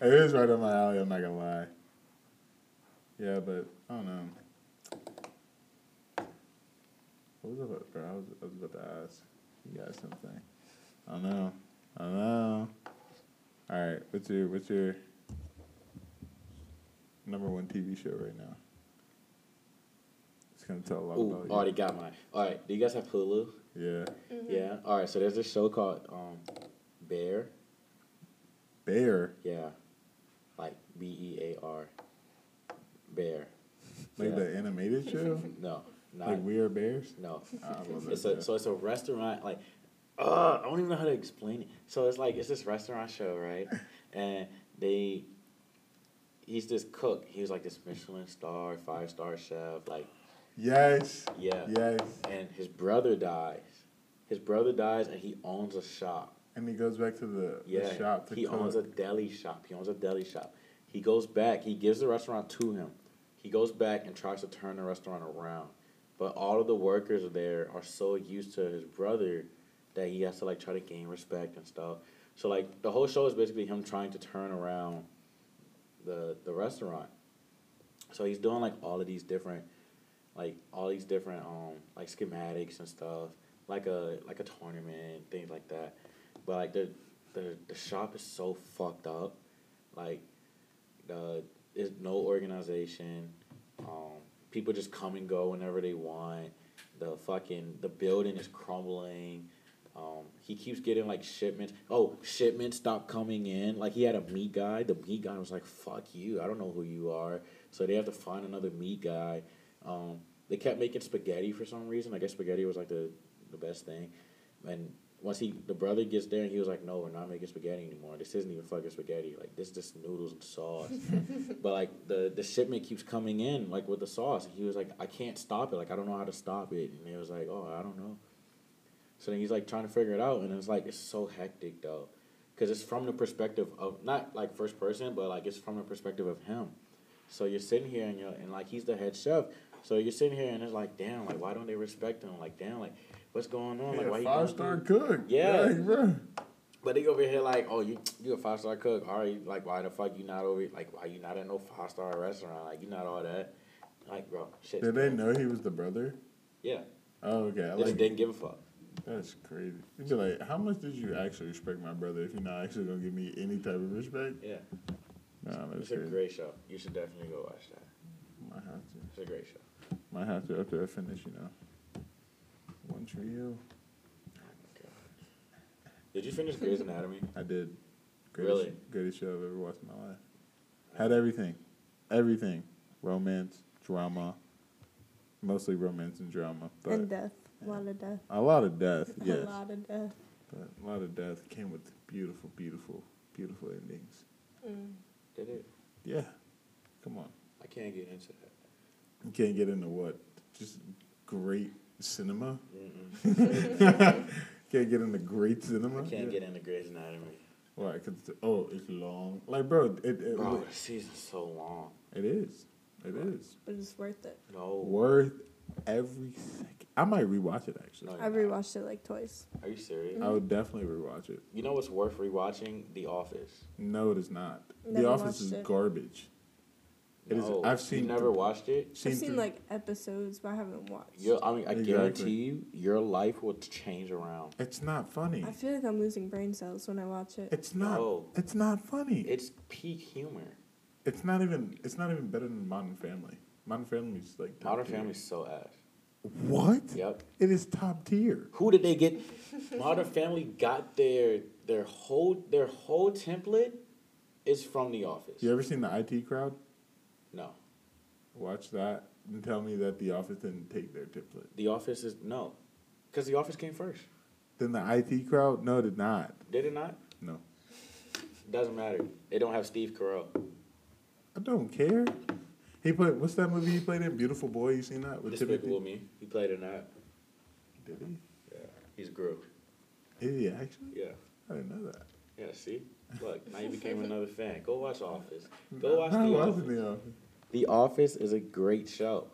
it is right up my alley. I'm not gonna lie. Yeah, but I don't know. What was I about? Bro, I was, I was about to ask you guys something. I don't know. I don't know. All right, what's your what's your number one TV show right now? It's gonna tell a lot Ooh, about you. already got mine. All right. Do you guys have Hulu? Yeah, Yeah. All right. So there's this show called um, Bear. Bear. Yeah. Like B E A R. Bear. Like Yeah. the animated show. No. Not. like We Are Bears. no. I love It's a, so it's a restaurant like uh, I don't even know how to explain it. So it's like it's this restaurant show, right? And they he's this cook. He was like this Michelin star, five star chef, like Yes. yeah. Yes. And his brother dies. His brother dies and he owns a shop. And he goes back to the, Yeah. the shop to he cook. owns a deli shop. He owns a deli shop. He goes back, he gives the restaurant to him. He goes back and tries to turn the restaurant around. but all of the workers there are so used to his brother that he has to like try to gain respect and stuff. So like the whole show is basically him trying to turn around the the restaurant. So he's doing like all of these different like all these different um like schematics and stuff, like a like a tournament, things like that. But like the the the shop is so fucked up. Like the there's no organization. Um, people just come and go whenever they want. The fucking the building is crumbling. Um, he keeps getting like shipments. Oh, shipments stop coming in. Like he had a meat guy. The meat guy was like, "Fuck you! I don't know who you are." So they have to find another meat guy. Um, they kept making spaghetti for some reason. I guess spaghetti was like the the best thing. And once he the brother gets there, and he was like, "No, we're not making spaghetti anymore. This isn't even fucking spaghetti. Like this is just noodles and sauce." but like the the shipment keeps coming in like with the sauce. And he was like, "I can't stop it. Like I don't know how to stop it." And he was like, "Oh, I don't know." So then he's like trying to figure it out, and it's like it's so hectic though, because it's from the perspective of not like first person, but like it's from the perspective of him. So you're sitting here and you're and like he's the head chef. So you're sitting here and it's like, damn, like why don't they respect him? Like damn, like what's going on? Like why five star cook. Yeah. Bro. But they go over here like, oh, you you a five star cook? All right, like why the fuck you not over? Like why you not at no five star restaurant? Like you not all that? Like bro, shit. Did they know he was the brother? Yeah, Oh, okay. I they like didn't give a fuck. That's crazy. You'd be like, how much did you actually respect my brother if you're not actually gonna give me any type of respect? Yeah, Nah, that's it's a great show. You should definitely go watch that. Might have to. It's a great show. Might have to after I finish, you know. One Tree Hill. Did you finish Grey's Anatomy? I did. Really? Greatest show I've ever watched in my life. Had everything. Everything. Romance, drama. Mostly romance and drama. But and death. A lot of death. a lot of death, Yes. A lot of death. But a lot of death came with beautiful, beautiful, beautiful endings. Mm. Did it? Yeah. Come on. I can't get into that. You can't get into what? Just great cinema? Can't get into great cinema? I can't get into Grey's Anatomy. Why? Cause it's, oh, it's long. Like, bro, it it, oh, Bro, the season's so long. it is. It is But it's worth it. No. worth every second. I might rewatch it actually. No. I rewatched it like twice. Are you serious? I would definitely rewatch it. You know what's worth rewatching? The Office. No, it is not. the Office is it. garbage. It is. No, I've seen. You never watched it? I've seen through- like episodes, but I haven't watched. Your, I mean, I Exactly. guarantee you, your life will change around. It's not funny. I feel like I'm losing brain cells when I watch it. It's not. No. It's not funny. It's peak humor. It's not even. It's not even better than Modern Family. Modern Family's like. Modern tier. Family's so ass. What? Yep. It is top tier. Who did they get? Modern Family got their their whole their whole template is from The Office. You ever seen the IT crowd? No, Watch that and tell me that The Office didn't take their template. The Office is no, because The Office came first. Then the IT crowd? No, did not. Did it not? No. Doesn't matter. They don't have Steve Carell. I don't care. He played. What's that movie he played in? Beautiful Boy. You seen that with Despicable Timothy? Me. He played in that. Did he? Yeah, he's Gru. Is he actually? Yeah, I didn't know that. yeah. See, look, now you became another fan. Go watch Office. Go watch I The watched Office. The Office. The Office is a great show.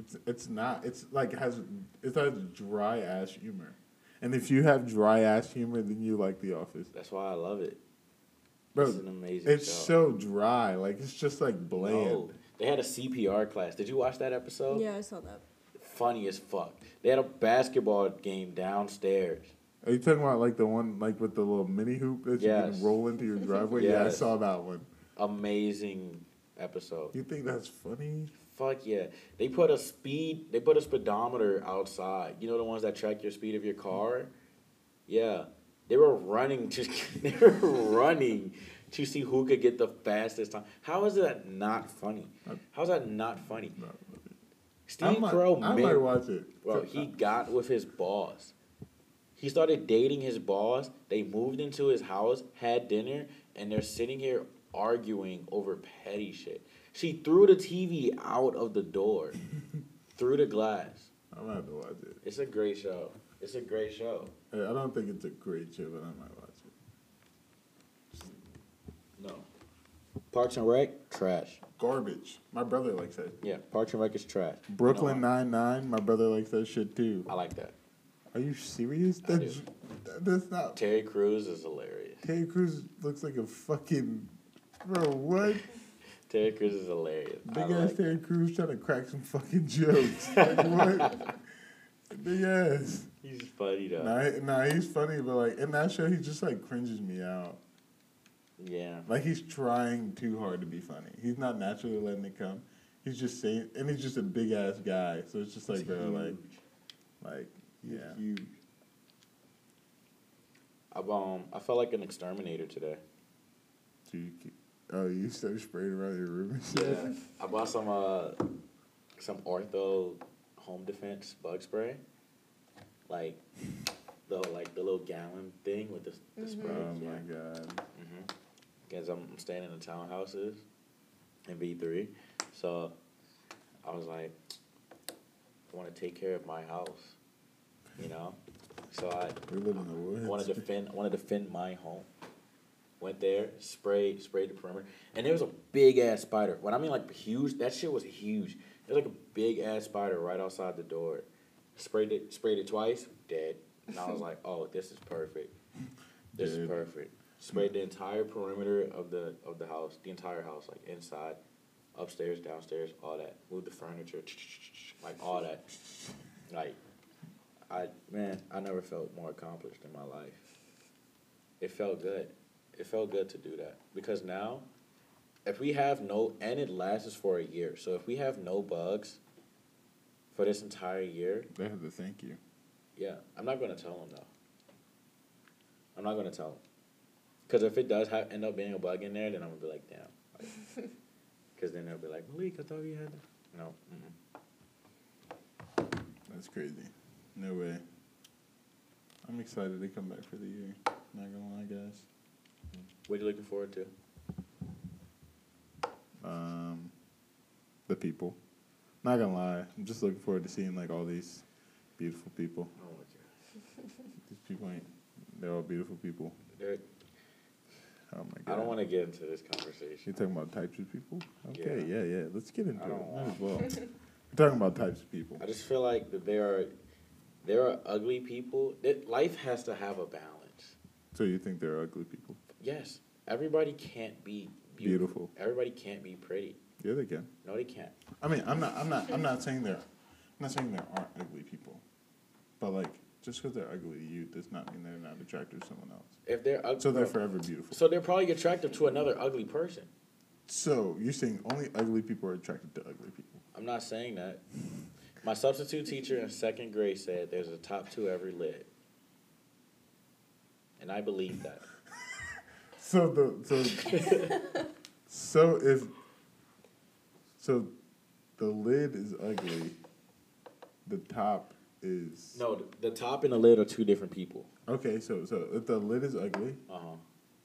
It's it's not. It's like has it has dry ass humor, and if you have dry ass humor, then you like The Office, That's why I love it. bro. it's an amazing It's show. so dry. Like it's just like bland. No, they had a CPR class. Did you watch that episode? yeah, I saw that. Funny as fuck. They had a basketball game downstairs. Are you talking about like the one like with the little mini hoop that you can roll into your driveway? Yeah, I saw that one. Amazing episode. You think that's funny? Fuck yeah. They put a speed they put a speedometer outside. You know the ones that track your speed of your car? Yeah. They were running to they were running to see who could get the fastest time. How is that not funny? How's that not funny? No. Steve I might, Carell I might watch it. Bro, he got with his boss. He started dating his boss. They moved into his house, had dinner, and they're sitting here arguing over petty shit. She threw the TV out of the door, through the glass. I'm gonna have to watch it. It's a great show. It's a great show. I I don't think it's a great show, but I might watch it. No. Parks and Rec, trash. garbage. My brother likes that. Yeah, Parks and Rec is trash. Brooklyn? Nine Nine. My brother likes that shit too. I like that. Are you serious? I That's that's not. Terry Crews is hilarious. Terry Crews looks like a fucking bro. What? Terry Crews is hilarious. I Big ass like Terry Crews trying to crack some fucking jokes. like what? Big ass. He's funny though. Nah, nah, he's funny, but like in that show, he just like cringes me out. Yeah. Like he's trying too hard to be funny. He's not naturally letting it come. He's just saying, and he's just a big ass guy. So it's just like, bro, like, like, He's yeah. huge. I um I felt like an exterminator today. So you keep, oh, you started spraying around your room and shit. Yeah. I bought some uh some ortho home defense bug spray. Like the like the little gallon thing with the, the spray. Oh yeah. my god. Mm-hmm. Because I'm staying in the townhouses in B three, so I was like, I want to take care of my house, you know. So I We live in the woods. wanted to defend, wanted to defend my home. Went there, sprayed, sprayed the perimeter, and there was a big ass spider. When I mean like huge, that shit was huge. There was like a big ass spider right outside the door. Sprayed it, sprayed it twice, dead. And I was like, oh, this is perfect. This is perfect. Sprayed the entire perimeter of the of the house, the entire house, like inside, upstairs, downstairs, all that. Moved the furniture, like all that. Like, I man, I never felt more accomplished in my life. It felt good. It felt good to do that because now, if we have no, and it lasts for a year. So if we have no bugs for this entire year, They have to thank you. yeah, I'm not gonna tell them though. I'm not gonna tell them, because if it does have, end up being a bug in there, then I'm gonna be like, damn. Because then they'll be like, Malik, I thought you had. No. Mm-mm. That's crazy. No way. I'm excited to come back for the year. Not gonna lie, guys. What are you looking forward to? Um, the people. Not gonna lie, I'm just looking forward to seeing like all these beautiful people. Oh my These people ain't. They're all beautiful people. god. Oh my god. I don't want to get into this conversation. You're talking about types of people? Okay, Yeah. yeah, yeah. Let's get into I it. Might as well. We're talking about types of people. I just feel like that they are there are ugly people. That life has to have a balance. So you think they're ugly people? Yes, everybody can't be beautiful. Beautiful. Everybody can't be pretty. Yeah, they can. No, they can't. I mean, I'm not. I'm not. I'm not saying there. I'm not saying there aren't ugly people, but like just because they're ugly to you does not mean they're not attractive to someone else. If they're ugly, So they're forever beautiful. so they're probably attractive to another ugly person. So you're saying only ugly people are attracted to ugly people? I'm not saying that. My substitute teacher in second grade said there's a top two every lit, and I believe that. So the so so if so the lid is ugly, the top is No, the- the top and the lid are two different people. okay. So so if the lid is ugly, Uh huh.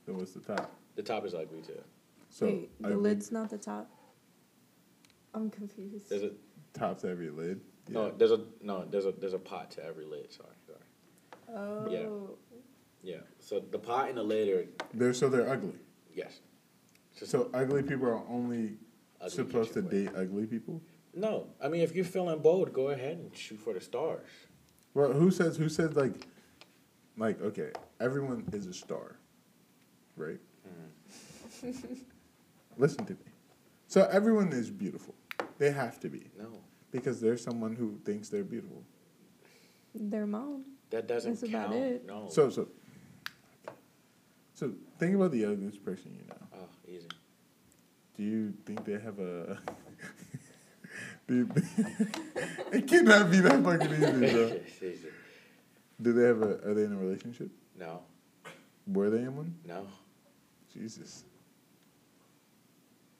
then what's the top? The top is ugly too. So Wait, the ugly- lid's not the top. I'm confused. There's a top to every lid. no. There's a no. There's a there's a pot to every lid. Sorry, sorry. Oh. Yeah. Yeah. So the pot and the lid are They're so they're ugly. yes. Just So ugly people are only supposed to get way. date ugly people. No, I mean if you're feeling bold, go ahead and shoot for the stars. Well, who says who says like like okay, everyone is a star, right? Mm-hmm. Listen to me. So everyone is beautiful. They have to be No, because there's someone who thinks they're beautiful. Their mom. that doesn't That's about count. it. No. So so so think about the ugliest person you know. oh, easy. Do you think they have a? do you it cannot be that fucking easy, bro. easy. Do they have a? Are they in a relationship? No, Were they in one? no, Jesus.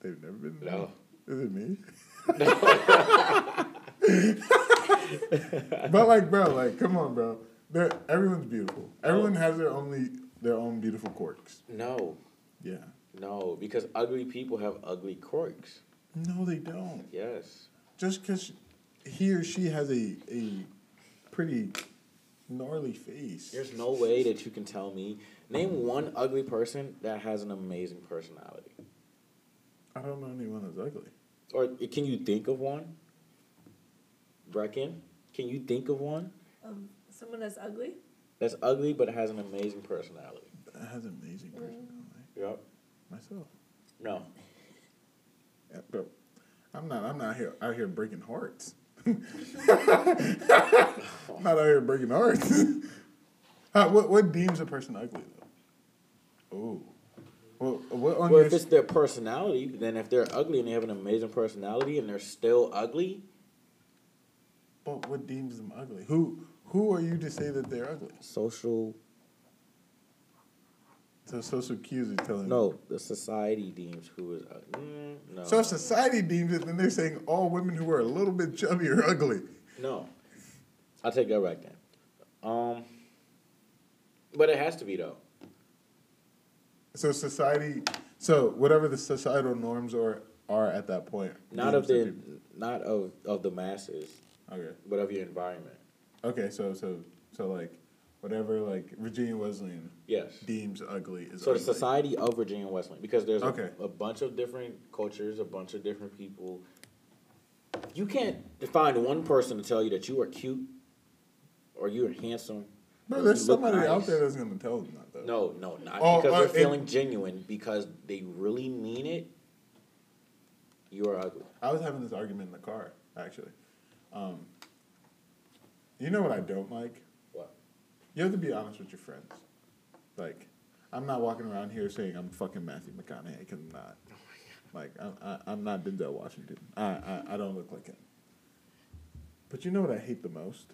They've never been. no. Is it me? but like, bro, like, come on, bro. They're, everyone's beautiful. Everyone has their only their own beautiful quirks. No, Yeah. no, because ugly people have ugly quirks. No, they don't. Yes. Just because he or she has a a pretty gnarly face. There's no way that you can tell me. Name one ugly person that has an amazing personality. I don't know anyone that's ugly. Or can you think of one? Brecken, can you think of one Um, someone that's ugly. that's ugly but has an amazing personality? That has an amazing personality. Yep. Myself. No. Yeah, bro. I'm not. I'm not here out here breaking hearts. I'm not out here breaking hearts. How, what what deems a person ugly though? Oh, well, what on Well, your if it's their personality, then if they're ugly and they have an amazing personality and they're still ugly, but what deems them ugly? Who who are you to say that they're ugly? social So social cues are telling. no, the society deems who is ugly. Mm, no. So if society deems it, then they're saying all women who are a little bit chubby are ugly. No, I'll take that back then. Um, but it has to be though. So society, so whatever the societal norms are are at that point. Not of the, people- not of of the masses, Okay. but of your environment. Okay. So so so like whatever like Virginia Wesleyan Yes. deems ugly is So the society of Virginia Wesleyan, because there's Okay. a, a bunch of different cultures, a bunch of different people. You can't find one person to tell you that you are cute, or you are handsome. Bro, or there's you look somebody out there that's gonna tell them that though. No, no, not Oh, because uh, they're it- feeling genuine. Because they really mean it. You are ugly. I was having this argument in the car actually. Um, you know what I don't like? What? You have to be honest with your friends. Like, I'm not walking around here saying I'm fucking Matthew McConaughey because I'm not. Like, I'm, I, I'm not Denzel Washington. I, I, I don't look like him. But you know what I hate the most?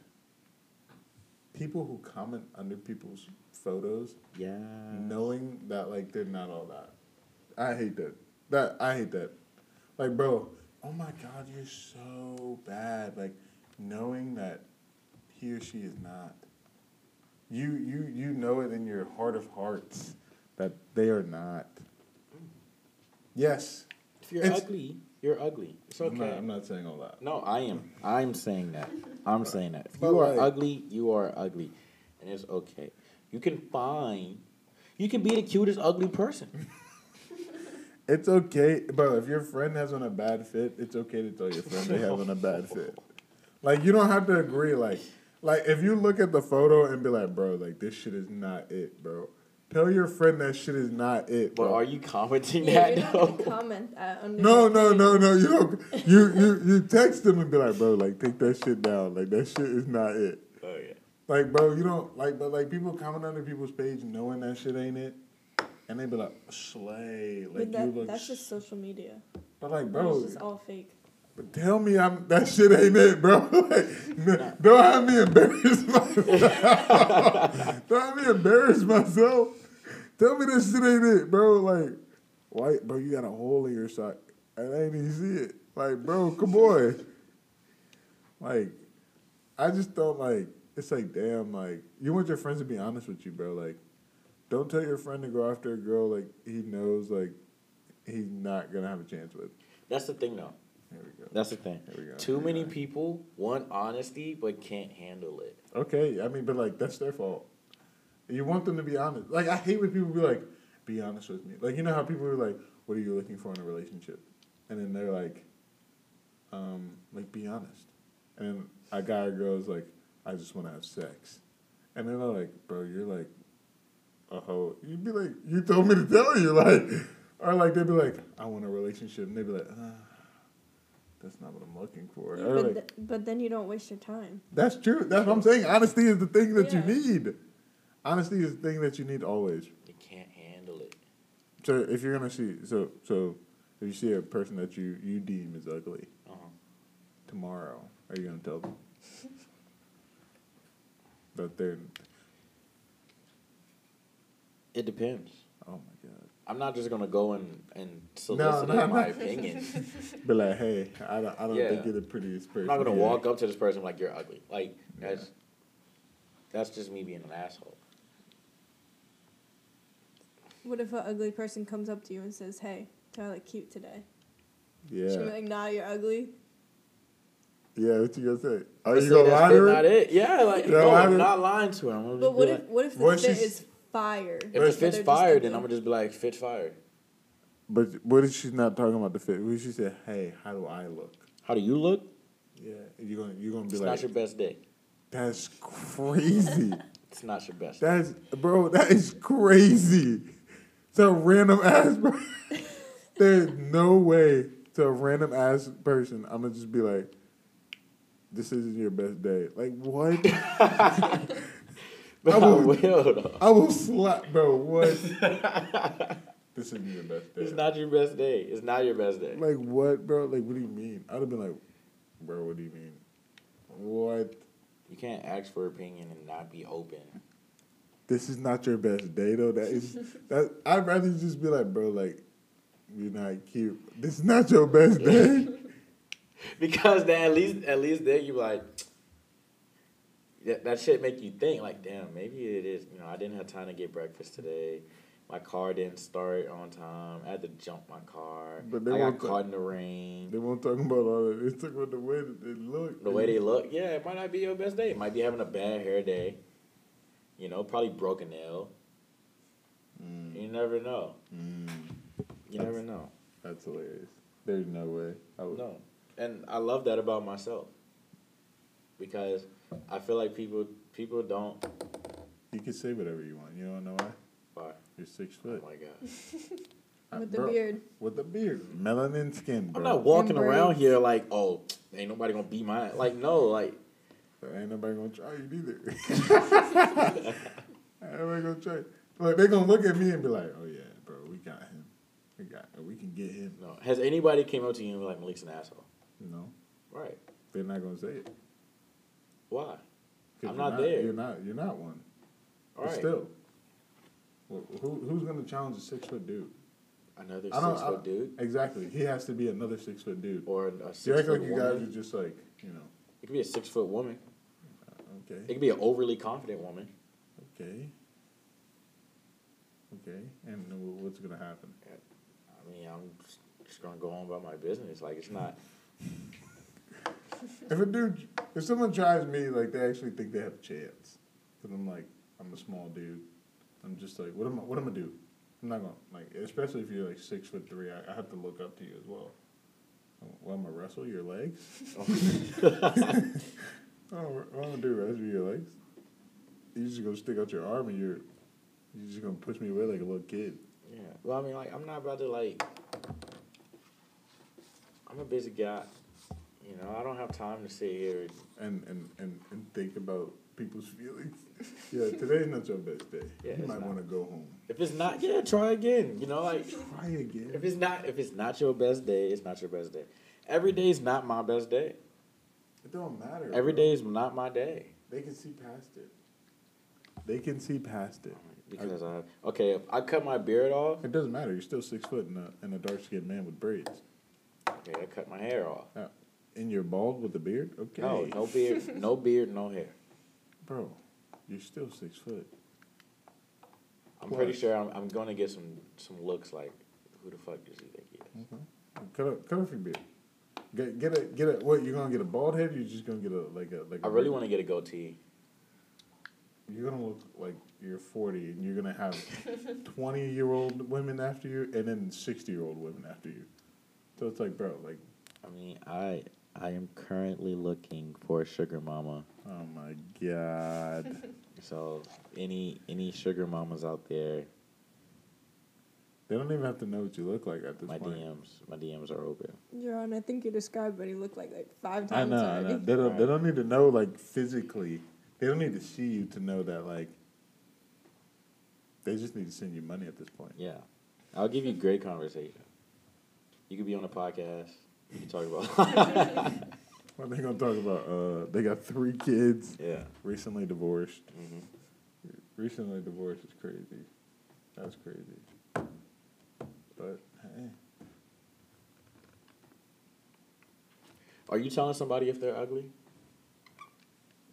People who comment under people's photos Yeah. knowing that like they're not all that. I hate that. That I hate that. Like, bro, oh my god, you're so bad. Like, knowing that he or she is not. You you you know it in your heart of hearts that they are not. Mm. Yes. If you're It's- ugly, you're ugly. It's I'm not, okay. I'm not saying all that. No, I am. I'm saying that. I'm saying that. If But you are like- ugly, you are ugly, and it's okay. You can find. You can be the cutest ugly person. It's okay, bro. If your friend has on a bad fit, it's okay to tell your friend they have on a bad fit. Like you don't have to agree. Like, like if you look at the photo and be like, bro, like this shit is not it, bro. Tell your friend that shit is not it, But bro. are you commenting Yeah, that you're not though? comment that under no, no, no, no. You don't. You you you text them and be like, bro, like take that shit down. Like that shit is not it. Oh yeah. Like, bro, you don't like, but like people comment under people's page knowing that shit ain't it, and they be like, slay, like But that, you look. that's sh-" just social media. but like, Bro, bro, it's just all fake. But tell me I'm that shit ain't it, bro. like, don't have me embarrass myself. don't have me embarrass myself. Tell me this shit ain't it, bro. Like, white, bro, you got a hole in your sock. And I ain't even see it. Like, bro, come on. Like, I just don't like. It's like, damn, like you want your friends to be honest with you, bro. Like, don't tell your friend to go after a girl like he knows like he's not gonna have a chance with. That's the thing though. Here we go. That's the thing. There we go. Too many people want honesty but can't handle it. Okay, I mean, but like that's their fault. You want them to be honest. Like I hate when people be like, "Be honest with me." Like you know how people are like, "What are you looking for in a relationship?" And then they're like, um, "Like be honest." And then a guy or girl is like, "I just want to have sex," and then they're like, "Bro, you're like a hoe." You'd be like, "You told me to tell you," like, or like they'd be like, "I want a relationship," and they'd be like, ah, "That's not what I'm looking for." Yeah, but, like, th- but then you don't waste your time. that's true. That's what I'm saying. Honesty is the thing that Yeah. you need. Honesty is the thing that you need always. You can't handle it. So if you're gonna see, so so if you see a person that you you deem is ugly Uh-huh. tomorrow, are you gonna tell them that they're? It depends. Oh my god! I'm not just gonna go and and solicit no, my no. opinion. Be like, hey, I don't, I don't Yeah. think you're the prettiest person. I'm not gonna here. walk up to this person like you're ugly. Like Yeah. that's that's just me being an asshole. What if an ugly person comes up to you and says, "Hey, do I look cute today?" Yeah, She'll be like, "Nah, you're ugly." yeah. What you gonna say? Are But you gonna lie to her? not it. Yeah, like You no, gonna lie to I'm not lying to her. I'm gonna But just what be if like, what if the What fit is fire? if But the fit's they're fired, then? I'm gonna just be like, fit fired. But what if she's not talking about the fit? What if she said, "Hey, how do I look?" How do you look? Yeah, you're gonna you're gonna be It's like, not your best day. "That's crazy." It's not your best. day. That's bro. That is crazy. To a random ass. per- There's no way to a random ass person. I'm gonna just be like, "This isn't your best day." Like what? But I I will- will though. I will slap, bro. What? this isn't your best day. It's not your best day. It's not your best day. Like what, bro? Like what do you mean? I'd have been like, bro, what do you mean? What? You can't ask for opinion and not be open. This is not your best day though. That is that. I'd rather just be like, bro, like you're not cute. This is not your best day. Because then at least at least then you like that, that shit make you think like damn maybe it is you know I didn't have time to get breakfast today. My car didn't start on time. I had to jump my car. But they I got caught in the rain. they won't talk about all that. They talk about the way that they look. the way they look? Yeah it might not be your best day. It might be having a bad hair day. You know probably broken nail. Mm, you never know. Mm, you never know. that's hilarious. There's no way. I would. no. And I love that about myself. Because I feel like people people don't You can say whatever you want. You don't know why? why You're six foot. Oh my god Uh, With the bro, beard. With the beard. Melanin skin, bro. I'm not walking And around here like, oh, ain't nobody gonna beat my like. No, like Ain't nobody gonna try you neither. ain't nobody gonna try. Like they gonna look at me and be like, "Oh yeah, bro, we got him. We got. We can get him." no. Has anybody came up to you and be like, Malik's an asshole? No, Right? they're not gonna say it. Why? I'm you're not there. You're not. You're not one. All But right. Still, wh- who, who's gonna challenge a six foot dude? Another I six I- foot dude Exactly. He has to be another six foot dude. or a six You act like you guys are just like, you know, It could be a six foot woman. Uh, okay. It could be an overly confident woman. okay, okay, and what's gonna happen? I mean, I'm just- just gonna go on about my business. Like it's not. If a dude, if someone tries me, like they actually think they have a chance, because I'm like, I'm a small dude. I'm just like, what am I? What am I do? I'm not gonna like, especially if you're like six foot three. I, I have to look up to you as well. Well, I'm gonna wrestle your legs. Oh, what oh, I'm gonna do? Wrestle your legs? You just gonna stick out your arm and you're, you just gonna push me away like a little kid. Yeah. Well, I mean, like I'm not about to like. I'm a busy guy. You know, I don't have time to sit here. And and and, and think about people's feelings. Yeah, today's not your best day. Yeah, you might want to go home. If it's not, yeah, try again. You know, like Try again. if it's not if it's not your best day, it's not your best day. Every day is not my best day. It don't matter. Every bro. day is not my day They can see past it. They can see past it. because I okay. If I cut my beard off, It doesn't matter. You're still six foot and a, and a dark skinned man with braids. okay, I cut my hair off. Now, and you're bald with a beard? Okay. No, no beard, no beard, no hair. Bro, you're still six foot. I'm pretty sure I'm, I'm gonna get some some looks like who the fuck does he think he is? Okay. Cut off, cut off your beard. Get get a get a what? You're gonna get a bald head? Or you're just gonna get a like a like. I a really want to get a goatee. You're gonna look like you're 40, and you're gonna have 20 year old women after you, and then 60 year old women after you. So it's like, bro, like, I mean, I I am currently looking for a sugar mama. oh my god. So any any sugar mamas out there, they don't even have to know what you look like at this my point. DMs my DMs are open. John, I think you described what he looked like like five I times know, I know. They don't. They don't need to know like physically. They don't need to see you to know that like. They just need to send you money at this point. Yeah, I'll give you great conversation. You could be on a podcast. You can talk about What they gonna talk about? Uh, they got three kids, yeah. recently divorced. Mm-hmm. Recently divorced is crazy. That's crazy. But hey, Are you telling somebody if they're ugly?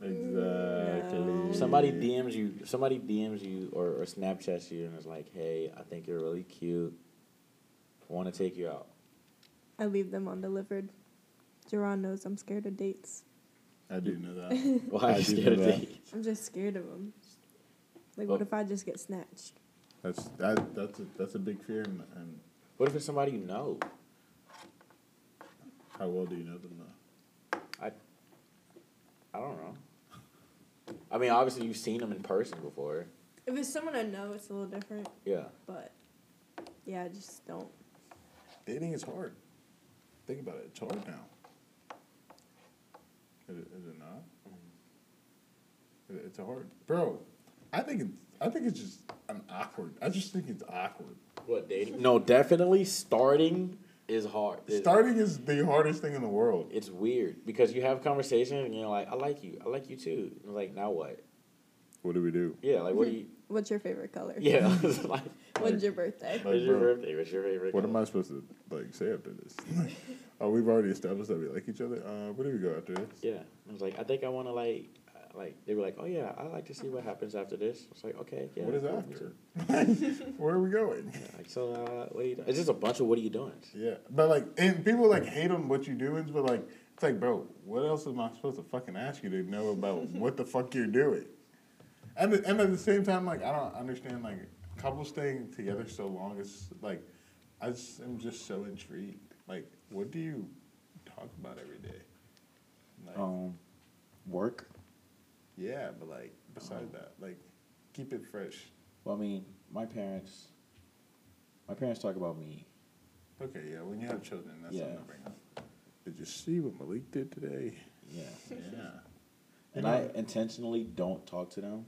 exactly. No. Somebody DMs you. Somebody DMs you or, or Snapchats you and is like, "Hey, I think you're really cute. I want to take you out." I leave them undelivered. Jerron knows I'm scared of dates. I do know that. Why are you scared of dates? I'm just scared of them. Like, what Oh. if I just get snatched? That's that. That's a, that's a big fear, and, and What if it's somebody you know? How well do you know them though? I I don't know. I mean, obviously you've seen them in person before. If it's someone I know, it's a little different. Yeah. But yeah, I just don't. Dating is hard. Think about it. It's hard now. Is it, is it not? It- It's a hard, bro. I think it's. I think it's just an awkward. I just think it's awkward. What dating? No, definitely starting is hard. It's, Starting is the hardest thing in the world. it's weird because you have conversations and you're like, I like you, I like you too. And like, now what? What do we do? Yeah, like what do you? What's your favorite color? Yeah, like, When's your birthday? Like, what's your bro, birthday? What's your favorite? What am? I supposed to like say after this? oh, we've already established that we like each other. Uh, where do we go after this? Yeah, I was like, I think I want to like, uh, like they were like, oh yeah, I like to see what happens after this. I was like, okay, yeah. what is cool, after? too. Where are we going? Yeah, like, so uh, what are you doing? It's just a bunch of what are you doing? Yeah, but like, and people like hate on what you're doing, but like, it's like, bro, what else am I supposed to fucking ask you to know about what the fuck you're doing? And and at the same time, like, I don't understand like couples staying together so long. is like, I just am just so intrigued. Like, what do you talk about every day? Like, Um, work. yeah, but like, beside that, like, keep it fresh. Well, I mean, my parents, my parents talk about me. Okay, yeah, when you have children, that's Yeah. something to bring up. Did you see what Malik did today? Yeah. Yeah. And You know- I intentionally don't talk to them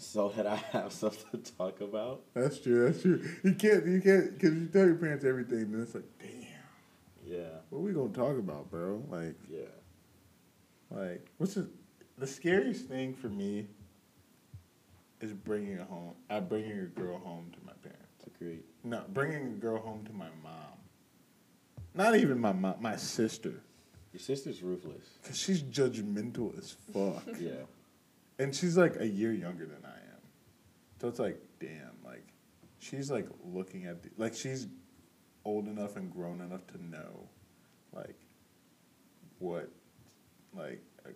so that I have stuff to talk about. That's true. That's true. You can't. You can't because you tell your parents everything, and it's like, damn, Yeah. what we gonna talk about, bro? Like, Yeah. like what's the the scariest thing for me is bringing a home. Uh, bringing a girl home to my parents. Agreed. No, bringing a girl home to my mom. Not even my mom, my sister, Your sister's ruthless. because she's judgmental as fuck. Yeah. And she's like a year younger than I am. So it's like, damn, like she's like looking at the, like she's old enough and grown enough to know, like what, like uh,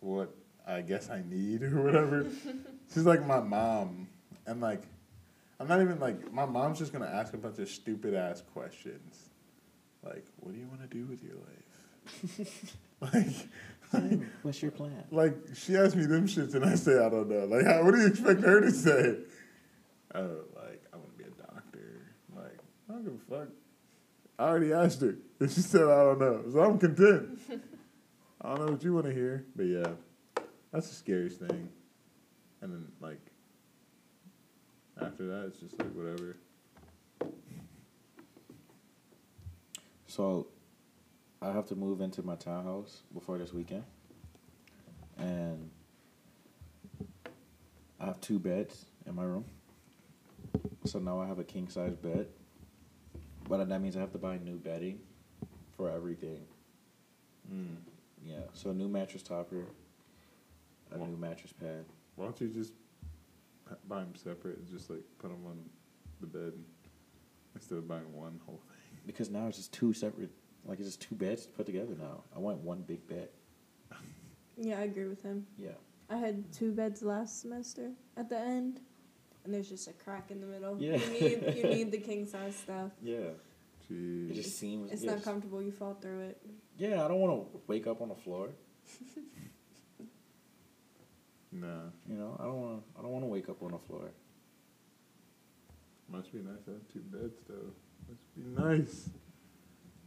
what I guess I need or whatever. she's like my mom, and like I'm not even like my mom's just gonna ask a bunch of stupid ass questions, like what do you want to do with your life, like. What's your plan? Like she asked me them shits and I say I don't know. Like how, what do you expect her to say? Oh, like I want to be a doctor. Like I don't give a fuck. I already asked her and she said I don't know, so I'm content. I don't know what you want to hear, but yeah, that's the scariest thing. And then like after that, it's just like whatever. So, I have to move into my townhouse before this weekend, and I have two beds in my room. So now I have a king size bed, but that means I have to buy new bedding for everything. Mm. Yeah, so a new mattress topper, a Wow. new mattress pad. Why don't you just buy them separate and just like put them on the bed instead of buying one whole thing? Because now it's just two separate, like it's just two beds to put together now. I want one big bed. Yeah, I agree with him. Yeah. I had two beds last semester at the end, and there's just a crack in the middle. Yeah. You need you need the king size stuff. Yeah. Jeez. It just seems. It's yes. not comfortable. You fall through it. Yeah, I don't want to wake up on the floor. Nah, You know, I don't want. to I don't want to wake up on the floor. must be nice to have two beds though. Must be nice.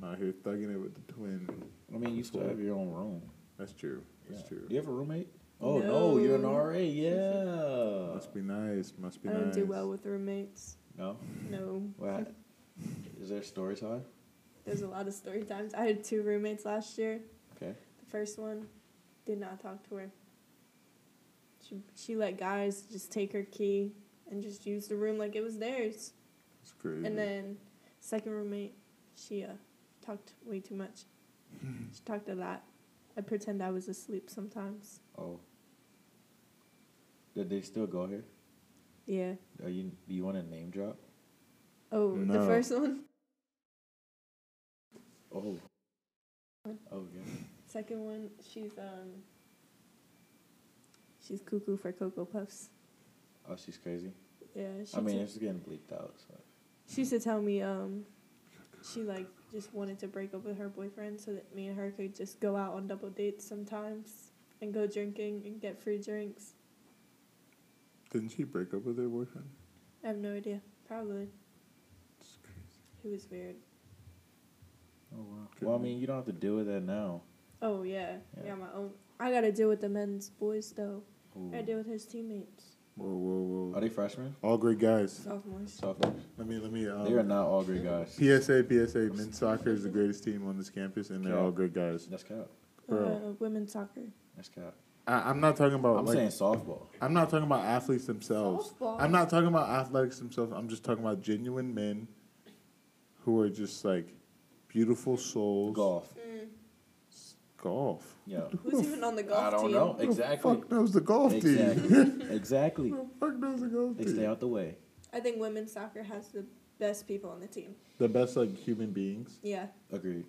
I'm out here thugging it with the twin. I mean, you still have your own room. That's true. That's Yeah. true. Do you have a roommate? Oh no, you're an RA. Yeah. Must be nice. Must be I nice. I don't do well with roommates. No. No. What? Is there story time? There's a lot of story times. I had two roommates last year. Okay. The first one did not talk to her. She she let guys just take her key and just use the room like it was theirs. It's crazy. And then second roommate, she uh talked way too much. she talked a lot. I pretend I was asleep sometimes. Oh. Did they still go here? Yeah. Are you? Do you want to name drop? Oh, the first one. Oh. Oh yeah. Second one, she's um she's cuckoo for Cocoa Puffs. Oh, she's crazy. Yeah, she I mean, took- it's getting bleeped out. So. She used to tell me um, she like just wanted to break up with her boyfriend so that me and her could just go out on double dates sometimes and go drinking and get free drinks. Didn't she break up with her boyfriend? I have no idea. Probably. It's crazy. He was weird. Oh wow. Well, I mean, you don't have to deal with that now. Oh yeah. Yeah. Yeah, my own. I gotta deal with the men's boys though. Ooh. I gotta deal with his teammates. Whoa, whoa, whoa! Are they freshmen? All great guys. Sophomores. Sophomores? Let me, let me. Um, they are not all great guys. PSA, PSA. Men's soccer is the greatest team on this campus, and they're Yeah. all good guys. That's cap. Bro. Uh, women's soccer. That's cap. I, I'm not talking about. I'm like, saying softball. I'm not talking about athletes themselves. Softball. I'm not talking about athletics themselves. I'm just talking about genuine men who are just like beautiful souls. Golf. Golf. Yeah. Who's even on the golf team? I don't team? know. Who the Exactly. fuck knows the golf team? Exactly. exactly. Who the fuck knows the golf They team? stay out the way. I think women's soccer has the best people on the team. The best like human beings. Yeah. Agreed.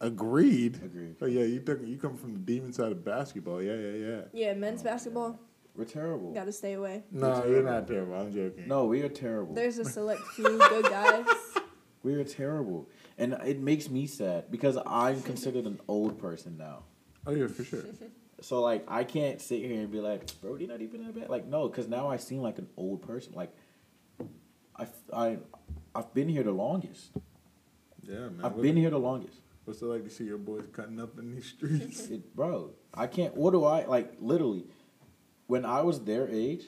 Agreed. Agreed. Oh yeah, you took, you come from the demon side of basketball. Yeah, yeah, yeah. Yeah, men's oh, basketball, We're terrible. gotta stay away. No, you're not terrible. I'm joking. No, we are terrible. There's a select few good guys. We are terrible. And it makes me sad because I'm considered an old person now. Oh yeah, for sure. So like I can't sit here and be like, bro, you're not even that bad. Like no, because now I seem like an old person. Like I I I've been here the longest. Yeah, man. I've What- been here the longest. What's it like to see your boys cutting up in these streets? It, bro, I can't. What do I like? Literally, when I was their age,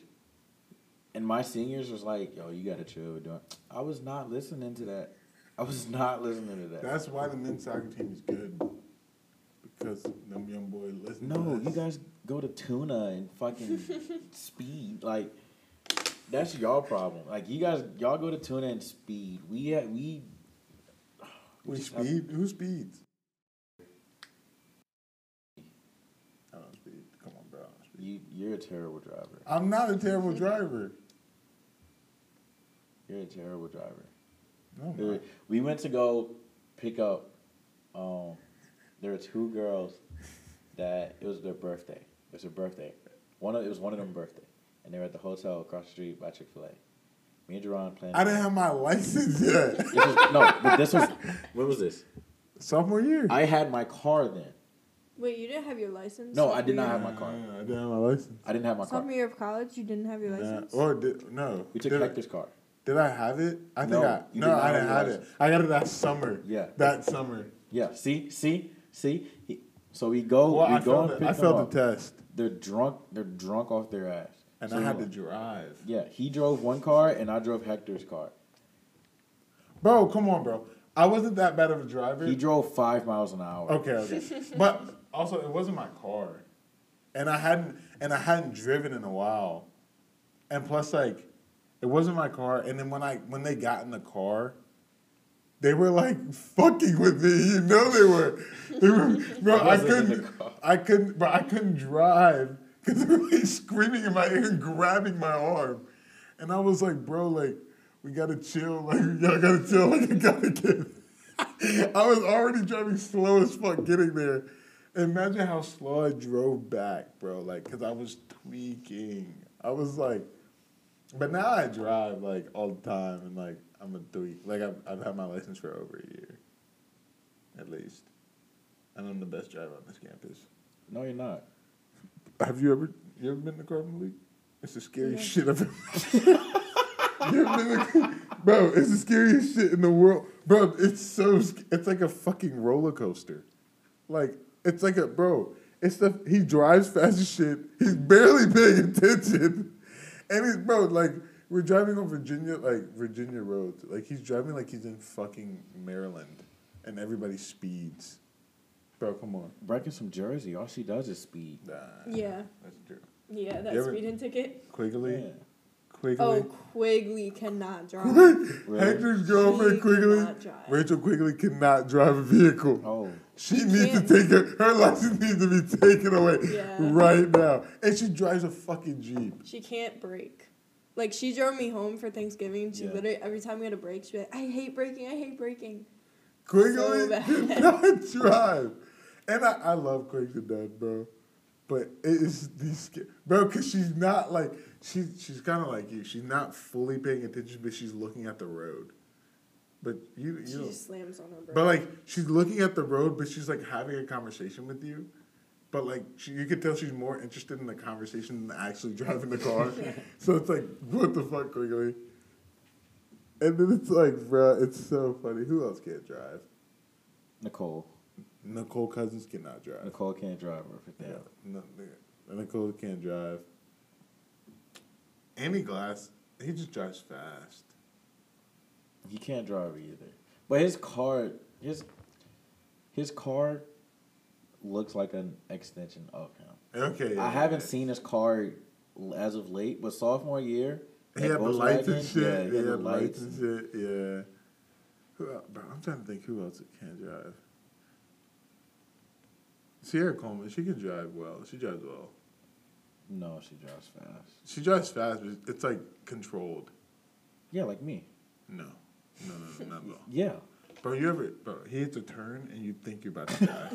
and my seniors was like, "Yo, you gotta chill." Doing, I was not listening to that. I was not listening to that. That's why the men's soccer team is good. Because them young boys listen. to no, you guys go to tuna and fucking speed. Like that's y'all problem. Like you guys, y'all go to tuna and speed. We ha- we We just speed? Who speeds? I don't speed. Come on, bro. I. You you're a terrible driver. I'm not a terrible driver. You're a terrible driver. No, I'm There- not. we went to go pick up. Um, there were two girls that it was their birthday. It was their birthday. One of it was one of them birthday, and they were at the hotel across the street by Chick Fil A. Me and Jerron planned. I didn't have my license yet. This was, no, but this was when was this? Sophomore year. I had my car then. Wait, you didn't have your license? No, I did not have my car. I didn't have my license. I didn't have my car. Sophomore year of college, you didn't have your Nah. license. Or did no? We took did Hector's car. Did I have it? I think No, I no. did I didn't have it. I got it that summer. Yeah. That summer. Yeah. See, see, see. So we go. Well, we I go failed, and the, pick I failed the test, They're drunk. They're drunk off their ass. and So I had to drive. Yeah, he drove one car and I drove Hector's car. Bro, come on, bro. I wasn't that bad of a driver. He drove five miles an hour. Okay, okay. but also it wasn't my car. And I hadn't and I hadn't driven in a while. And plus like it wasn't my car and then when I when they got in the car they were like fucking with me, you know they were. They were bro, I wasn't in the couldn't. I couldn't but I couldn't drive cuz they were like screaming in my ear and grabbing my arm. And I was like, bro, like we gotta chill, like y'all gotta chill, like I gotta get I was already driving slow as fuck getting there. Imagine how slow I drove back, bro. Like, cause I was tweaking. I was like, but now I drive like all the time, and like I'm a tweak. Like I've I've had my license for over a year, at least, and I'm the best driver on this campus. No, you're not. Have you ever you ever been to Carbon League? It's the scariest Yeah. shit I've ever. you ever been to, bro? It's the scariest shit in the world, bro. It's so it's like a fucking roller coaster, like it's like a bro. It's the he drives fast as shit. He's barely paying attention, and he's bro like we're driving on Virginia like Virginia roads. Like he's driving like he's in fucking Maryland, and everybody speeds. Bro, come on. Brecken some Jersey, all she does is speed. Nah, Yeah, that's true. yeah, that speeding ticket. Quigley. Yeah. Quigley. Oh, Quigley cannot drive. Really? Hector's girlfriend She Quigley. Rachel Quigley cannot drive a vehicle. Oh, She needs can't. to take her. Her license needs to be taken away Yeah. right now. And she drives a fucking jeep. She can't brake. Like she drove me home for Thanksgiving. She Yeah. literally every time we had a break, she'd be like, "I hate braking. I hate braking." Quigley So bad. cannot drive. And I, I love Quake to death, bro. but it is these sca- bro, cause she's not like she's she's kind of like you. She's not fully paying attention, but she's looking at the road. But you you She don't- just slams on her brakes. but like she's looking at the road, but she's like having a conversation with you. But like she, you could tell she's more interested in the conversation than actually driving the car. so it's like, what the fuck, Quigley? And then it's like, bruh, it's so funny. Who else can't drive? Nicole. Nicole Cousins cannot drive. Nicole can't drive worth a Yeah, damn. no. Nicole can't drive. Amy Glass, he just drives fast. He can't drive either. But his car, his his car looks like an extension of him. Okay. I haven't seen his car as of late, but sophomore year, He had the lights and shit. Yeah, he he had had the lights and shit. Yeah. Who else? Bro, I'm trying to think who else can't drive. Sierra Coleman, she can drive well. She drives well. No, she drives fast. She drives fast, but it's like controlled. Yeah, like me. No, no, no, no, not at all. Yeah. Bro, you ever, bro, he hits a turn and you think you're about to die.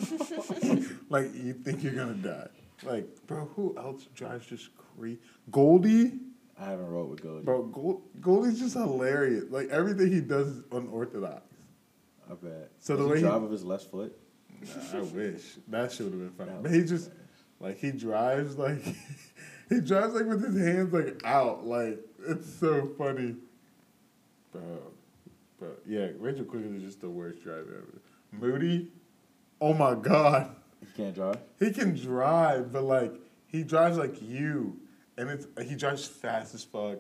like, you think you're gonna die. Like, bro, who else drives just crazy? Goldie? I haven't rode with Goldie. Bro, Gold, Goldie's just hilarious. Like, everything he does is unorthodox. I bet. So Does the he way he- drive with his left foot. Nah, I wish. That should have been fun. That But he just, hilarious. like, he drives, like, he drives, like, with his hands, like, out. Like, it's so funny. Bro, bro, yeah, Rachel Quigley is just the worst driver ever. Moody, oh my God. He can't drive. He can drive, but like he drives like you, and it's he drives fast as fuck,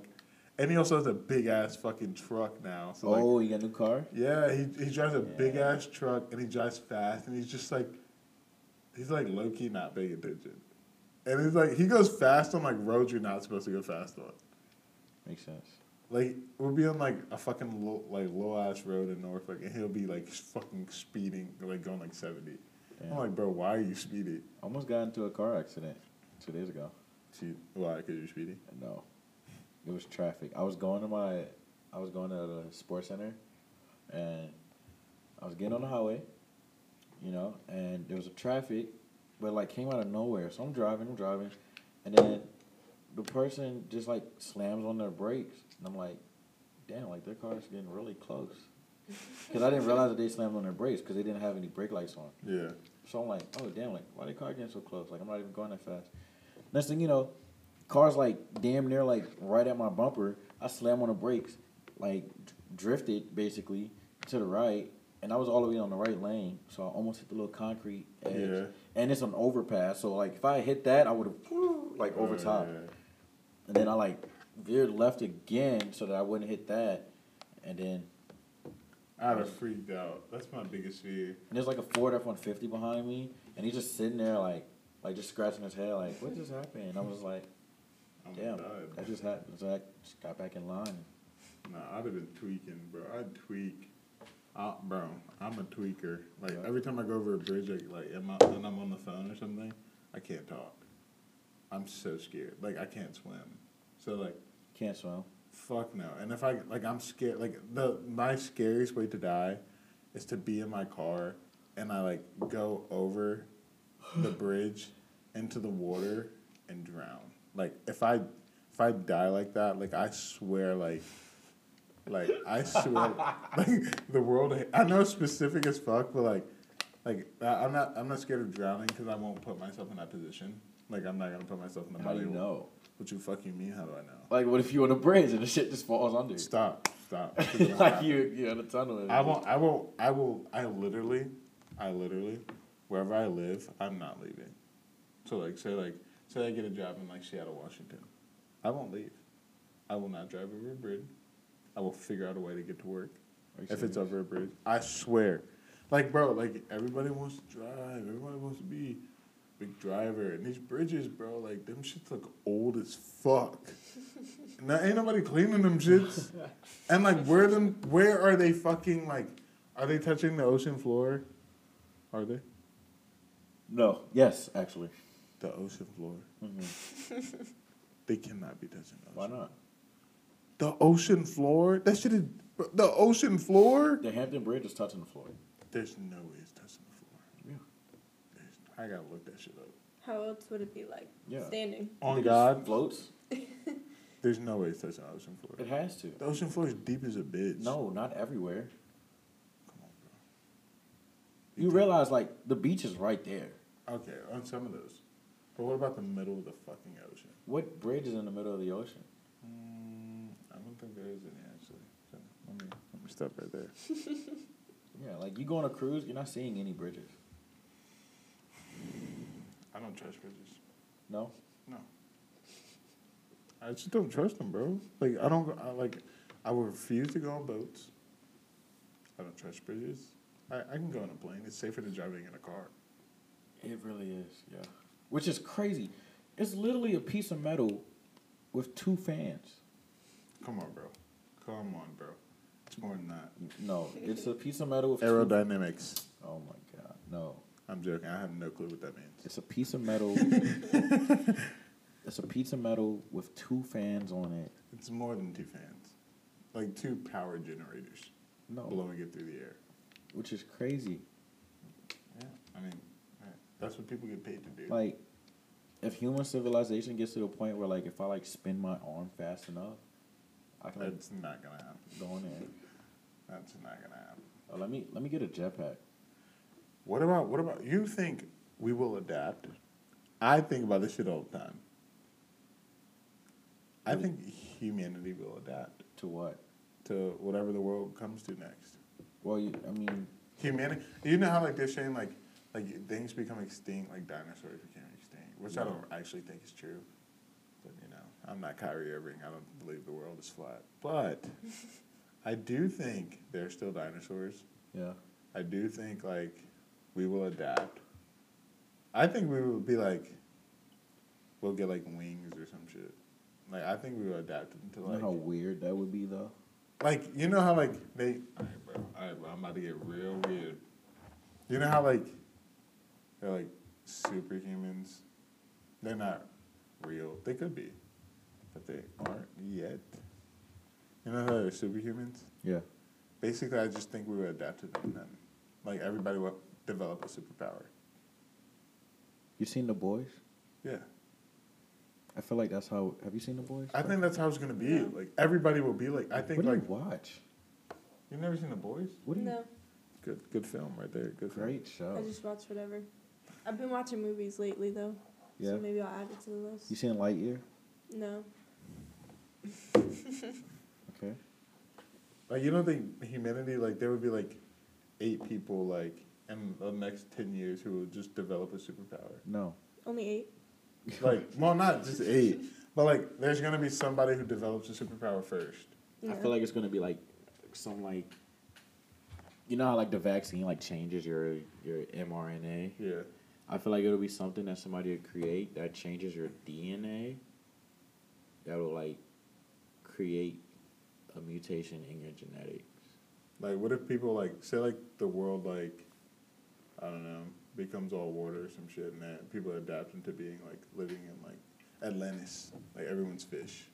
and he also has a big ass fucking truck now. So like, oh, he got a new car. yeah, he he drives a big ass truck, and he drives fast, and he's just like, he's like low key not paying attention, and he's like he goes fast on like roads you're not supposed to go fast on. Makes sense. Like we'll be on like a fucking low, like low ass road in Norfolk, and he'll be like fucking speeding, like going like seventy. Damn. I'm like, bro, why are you speeding? Almost got into a car accident two days ago. See, why? Because you're speeding. No, it was traffic. I was going to my, I was going to the sports center, and I was getting on the highway, you know, and there was a traffic, but like came out of nowhere. So I'm driving, I'm driving, and then the person just like slams on their brakes, and I'm like, damn, like their car's getting really close. Because I didn't realize that they slammed on their brakes because they didn't have any brake lights on. Yeah. So I'm like, oh damn, like why the car getting so close? Like I'm not even going that fast. Next thing you know, car's like damn near like right at my bumper. I slam on the brakes, like drifted basically to the right, and I was all the way on the right lane, so I almost hit the little concrete edge. Yeah. And it's an overpass, so like if I hit that, I would have like over Oh, top. yeah. And then I like veered left again so that I wouldn't hit that, and then I'd have freaked out. That's my biggest fear. And there's like a Ford F one fifty behind me, and he's just sitting there like, like just scratching his head, like, what just happened? And I was like, damn, that just happened. So I just got back in line. Nah, I'd have been tweaking, bro. I'd tweak. Uh, bro, I'm a tweaker. Like Yeah. every time I go over a bridge, like, like am I, and I'm on the phone or something, I can't talk. I'm so scared. Like I can't swim. So like, Can't swim. fuck no. And if I like, I'm scared. Like the my scariest way to die is to be in my car and I like go over the bridge into the water and drown. Like if I if I die like that, like I swear, like like I swear, like the world. I know specific as fuck, but like like I'm not I'm not scared of drowning because I won't put myself in that position. Like I'm not gonna put myself in the How do body. you know? What you fucking mean? How do I know? Like, what if you on a bridge and the shit just falls under? you? Stop! Stop! like you, you're in a tunnel. and I won't. I won't. I will. I literally, I literally, wherever I live, I'm not leaving. So like, say like, say I get a job in like Seattle, Washington, I won't leave. I will not drive over a bridge. I will figure out a way to get to work. Are you If it's over a bridge, I swear. Like, bro, like everybody wants to drive. Everybody wants to be big driver. And these bridges, bro, like them shits look old as fuck. now ain't nobody cleaning them shits. and like, where them? Where are they fucking like? Are they touching the ocean floor? Are they No. Yes, actually. the ocean floor? hmm They cannot be touching the ocean. Why not? The ocean floor? That shit is the ocean floor. The Hampton Bridge is touching the floor. There's no way it's touching the floor. Yeah. There's, I gotta look that shit up. How else would it be like? Yeah. Standing. On It God, floats. there's no way it's touching the ocean floor. It has to. The ocean floor is deep as a bitch. No, not everywhere. Come on, bro. You think- realize like the beach is right there. Okay, on some of those. But what about the middle of the fucking ocean? What bridge is in the middle of the ocean? Mm, I don't think there is any actually. So let me let me stop right there. Yeah, like you go on a cruise, you're not seeing any bridges. I don't trust bridges. No. No. I just don't trust them, bro. Like I don't. I, like I will refuse to go on boats. I don't trust bridges. I, I can go on a plane. It's safer than driving in a car. It really is, yeah. Which is crazy. It's literally a piece of metal with two fans. Come on, bro. Come on, bro. It's more than that. No, it's a piece of metal with two. Aerodynamics. Oh my god, no! I'm joking. I have no clue what that means. It's a piece of metal. it's a piece of metal with two fans on it. It's more than two fans. Like two power generators No, blowing it through the air. which is crazy. Yeah. I mean, that's what people get paid to do. Like, if human civilization gets to the point where, like, if I like spin my arm fast enough, I can like That's not gonna happen. go in there. That's not gonna happen. Oh, let me let me get a jetpack. What about what about you think we will adapt? I think about this shit all the time. I think humanity will adapt To what? to whatever the world comes to next. Well, you, I mean, Humanity, you know how like they're saying like like things become extinct, like dinosaurs became extinct, which I don't actually think is true. But you know, I'm not Kyrie Irving. I don't believe the world is flat. But I do think there are still dinosaurs. yeah. I do think like we will adapt. I think we will be like we'll get like wings or some shit. Like I think we will adapt into You know how weird that would be, though. like you know how like they alright bro, alright bro, I'm about to get real weird. You know how like they're like superhumans? They're not real. They could be. But they aren't yet. You know how they're superhumans? Yeah. Basically, I just think we would adapt to them then. Like, everybody will develop a superpower. You seen the boys? Yeah. I feel like that's how. Have you seen the boys? I think that's how it's going to be. Yeah. Like, everybody will be like, I think, what do like, you watch? you've never seen The Boys? What do you? No, Good, good film right there. Good film. Great show. I just watch whatever. I've been watching movies lately though, Yeah. so maybe I'll add it to the list. You seen Lightyear? No, Okay. Like, you don't think humanity, like, there would be like eight people, like, in the next 10 years who will just develop a superpower? No. only eight. like, well, not just eight, but like, there's going to be somebody who develops a superpower first. I feel like it's gonna be like some like you know how like the vaccine like changes your your mRNA. Yeah. I feel like it'll be something that somebody would create that changes your DNA. That will like create a mutation in your genetics. Like, what if people like say like the world like, I don't know, becomes all water or some shit, and then people adapt into being like living in like Atlantis, like everyone's fish.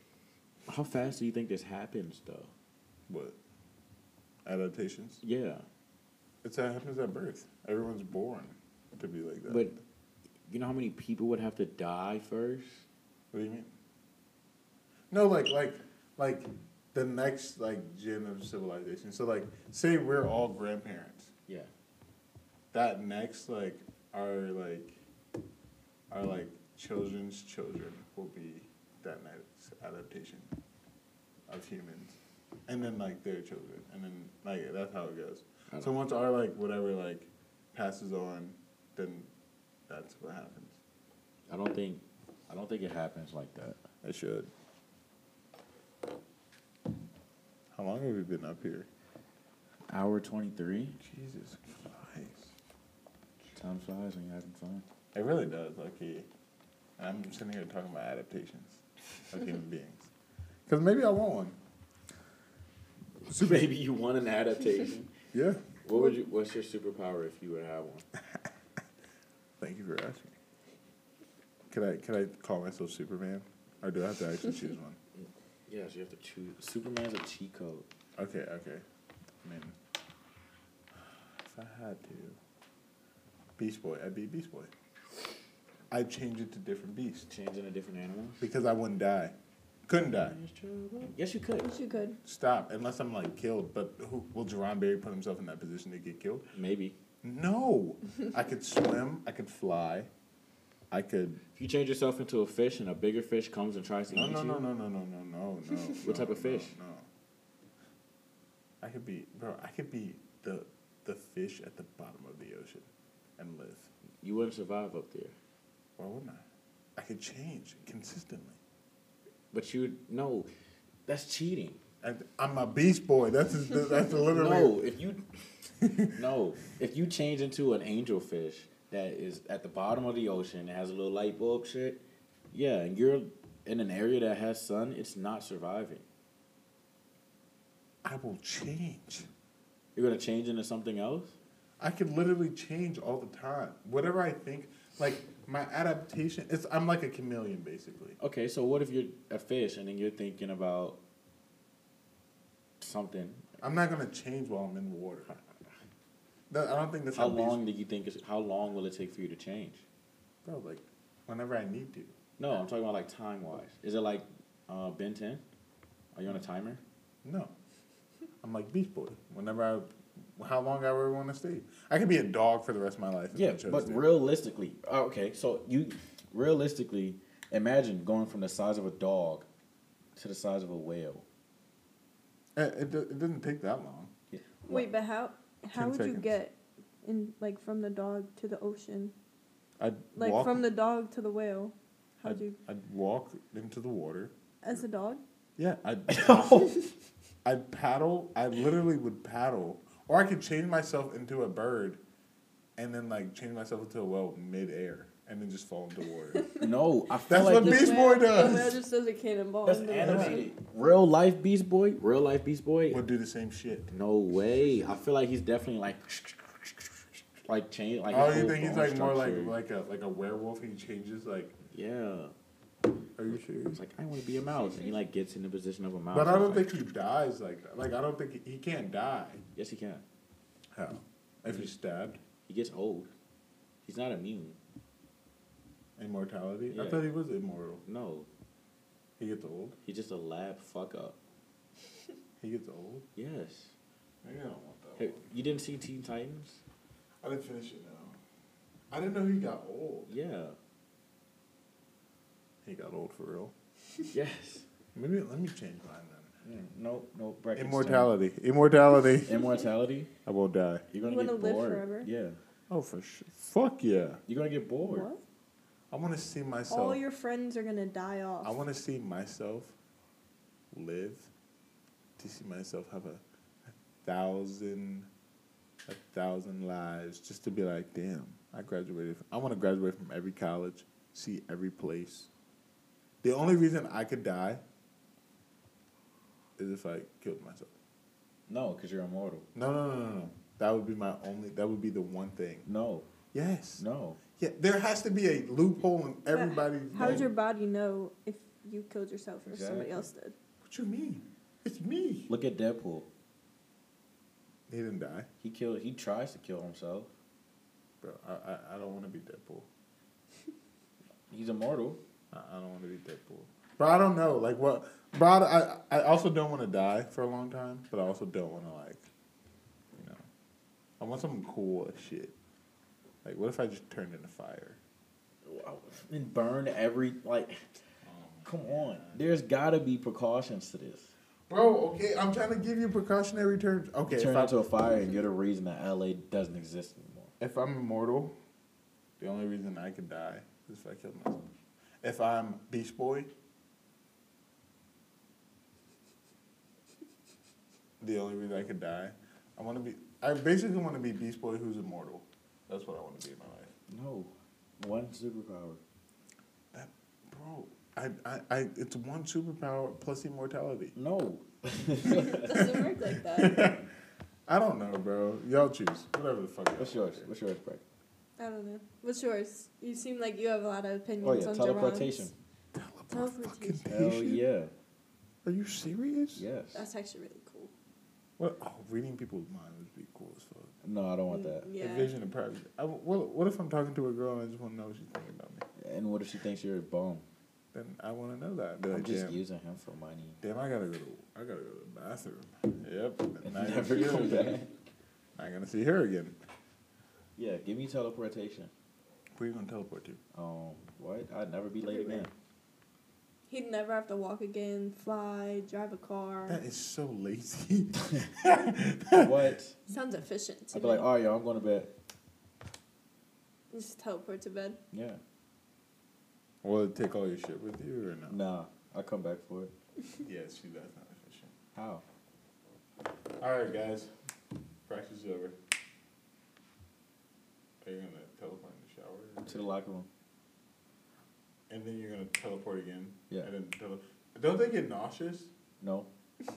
How fast do you think this happens though? What? Adaptations. Yeah, It's that happens at birth. Everyone's born to be like that. but you know how many people would have to die first? what do you mean? No, like like like the next like gen of civilization. So like, say we're all grandparents. That next like our like our like children's children will be that next adaptation of humans. And then like their children. And then like that's how it goes. So once our like whatever like passes on then that's what happens. I don't think I don't think it happens like that. it should. How long have we been up here? Hour twenty three. jesus christ Time flies when you're having fun. It really does, okay. I'm sitting here talking about adaptations of human beings. Because maybe I want one. So maybe you want an adaptation. Yeah. what would you? What's your superpower if you would have one? Thank you for asking. Can I can I call myself Superman, or do I have to actually choose one? Yes, you have to choose. Superman's a cheat code. Okay, okay. I mean, if I had to, Beast Boy, I'd be Beast Boy. I'd change it to different beast Changing a different animal. because I wouldn't die. Couldn't die. Yes, you could. Yes, you could. Stop. Unless I'm like killed. But who will Jerron Berry put himself in that position to get killed? Maybe. No. I could swim. I could fly. I could. If you change yourself into a fish and a bigger fish comes and tries to No, eat no, you, no, no, no, no, no, no, no. What type no, of fish? No, no. I could be, bro. I could be the the fish at the bottom of the ocean and live. you wouldn't survive up there. Why wouldn't I? I could change consistently. But you no, that's cheating. I, I'm a beast boy. That's that's literally. No, if you no, if you change into an angelfish that is at the bottom of the ocean and has a little light bulb shit, yeah, and you're in an area that has sun, it's not surviving. I will change. You're gonna change into something else. I can literally change all the time. Whatever I think, like my adaptation, it's I'm like a chameleon basically. Okay, so what if you're a fish and then you're thinking about something? I'm not gonna change while I'm in the water. I don't think that's How long do you think? Is, how long will it take for you to change? Bro, like whenever I need to. No, I'm talking about like time wise. Is it like uh, Ben 10? Are you on a timer? No, I'm like Beast Boy. Whenever I, how long I ever want to stay. I could be a dog for the rest of my life. Yeah, but to. realistically, oh, okay, so you realistically imagine going from the size of a dog to the size of a whale. Eh, it, it, do- it doesn't take that long. Yeah. Wait, but how how 10 would you get in like from the dog to the ocean? I'd Like walk, from the dog to the whale. How'd I'd, you I'd walk into the water. as a dog? Yeah, I'd I'd paddle. I literally would paddle, or I could change myself into a bird, and then like change myself into a whale mid-air, and then just fall into water. No, I feel That's like what Beast Boy does. The whale just does a cannonball. that's animated. Real life Beast Boy, real life Beast Boy. would do the same shit. No way. I feel like he's definitely like, like change. Like oh, you think he's bone like more like like a like a werewolf? He changes like. yeah. Are you serious? It's like I want to be a mouse, and he like gets in the position of a mouse. But I don't like, think he dies like that. Like I don't think he, he can't die. Yes, he can. How? If he's stabbed, He gets old. He's not immune. immortality. I thought he was immortal. No, He gets old. he's just a lab fuck up. He gets old. Yes. Maybe I don't want that. Hey, one. you didn't see Teen Titans? I didn't finish it now. I didn't know he got old. Yeah. He got old for real. yes. Maybe let me change mine then. No, no. Breakfast Immortality. Immortality. time. Immortality. I won't die. You're gonna You get wanna live bored. forever? Yeah. Oh, for sure. Fuck yeah. You're gonna get bored. What? I want to see myself. All your friends are gonna die off. I want to see myself live. To see myself have a, a thousand, a thousand lives, just to be like, damn, I graduated. From, I want to graduate from every college, see every place. The only reason I could die is if I killed myself. No, because you're immortal. No, no, no, no, no. That would be my only. That would be the one thing. No. Yes. No. Yeah. There has to be a loophole in everybody's. How does your body know if you killed yourself or somebody else did? What you mean? It's me. Look at Deadpool. He didn't die, He killed. He tries to kill himself. bro. I I, I don't want to be Deadpool. He's immortal. I, I don't want to be Deadpool. But I don't know, like what. But I I also don't want to die for a long time. But I also don't want to like, you know, I want something cool as shit. Like, what if I just turned into fire? And burn every like. Oh come on. There's gotta be precautions to this. Bro, okay, I'm trying to give you precautionary terms. Okay, Turn into a fire, and you're the reason that LA doesn't exist anymore. if I'm immortal, the only reason I could die is if I killed myself. If I'm Beast Boy, the only reason I could die, I want to be. I basically want to be Beast Boy who's immortal. That's what I want to be in my life. No. One superpower. That, bro, I, I, I, it's one superpower plus immortality. No. It doesn't work like that. I don't know, bro. Y'all choose whatever the fuck. What's yours? What's yours, Greg? I don't know. What's yours? You seem like you have a lot of opinions Oh yeah, on teleportation. Teleportation. Hell yeah. Are you serious? Yes. That's actually really cool. What? Oh, reading people's minds would be cool as fuck. No, I don't want that. Mm, Yeah. Envision a private. I, what, what if I'm talking to a girl and I just want to know what she's thinking about me? And what if she thinks you're a bum? Then I want to know that. Be I'm like, just damn, using him for money. damn, I gotta go to, I gotta go to the bathroom. Yep. And Not never come back. Not gonna see her again. Yeah, give me teleportation. Where you gonna teleport to? Um, what? I'd never be late again. He'd never have to walk again, fly, drive a car. That is so lazy. what? Sounds efficient to I'd be me. like, oh, yo, I'm going to bed. Just teleport to bed. Yeah. Will it take all your shit with you or no? Nah, I'll come back for it. Yeah, see, that's not efficient. How? All right, guys. Practice is over. Are you gonna teleport in the shower? To the locker room. And then you're gonna teleport again? Yeah. And then tele- Don't they get nauseous? No.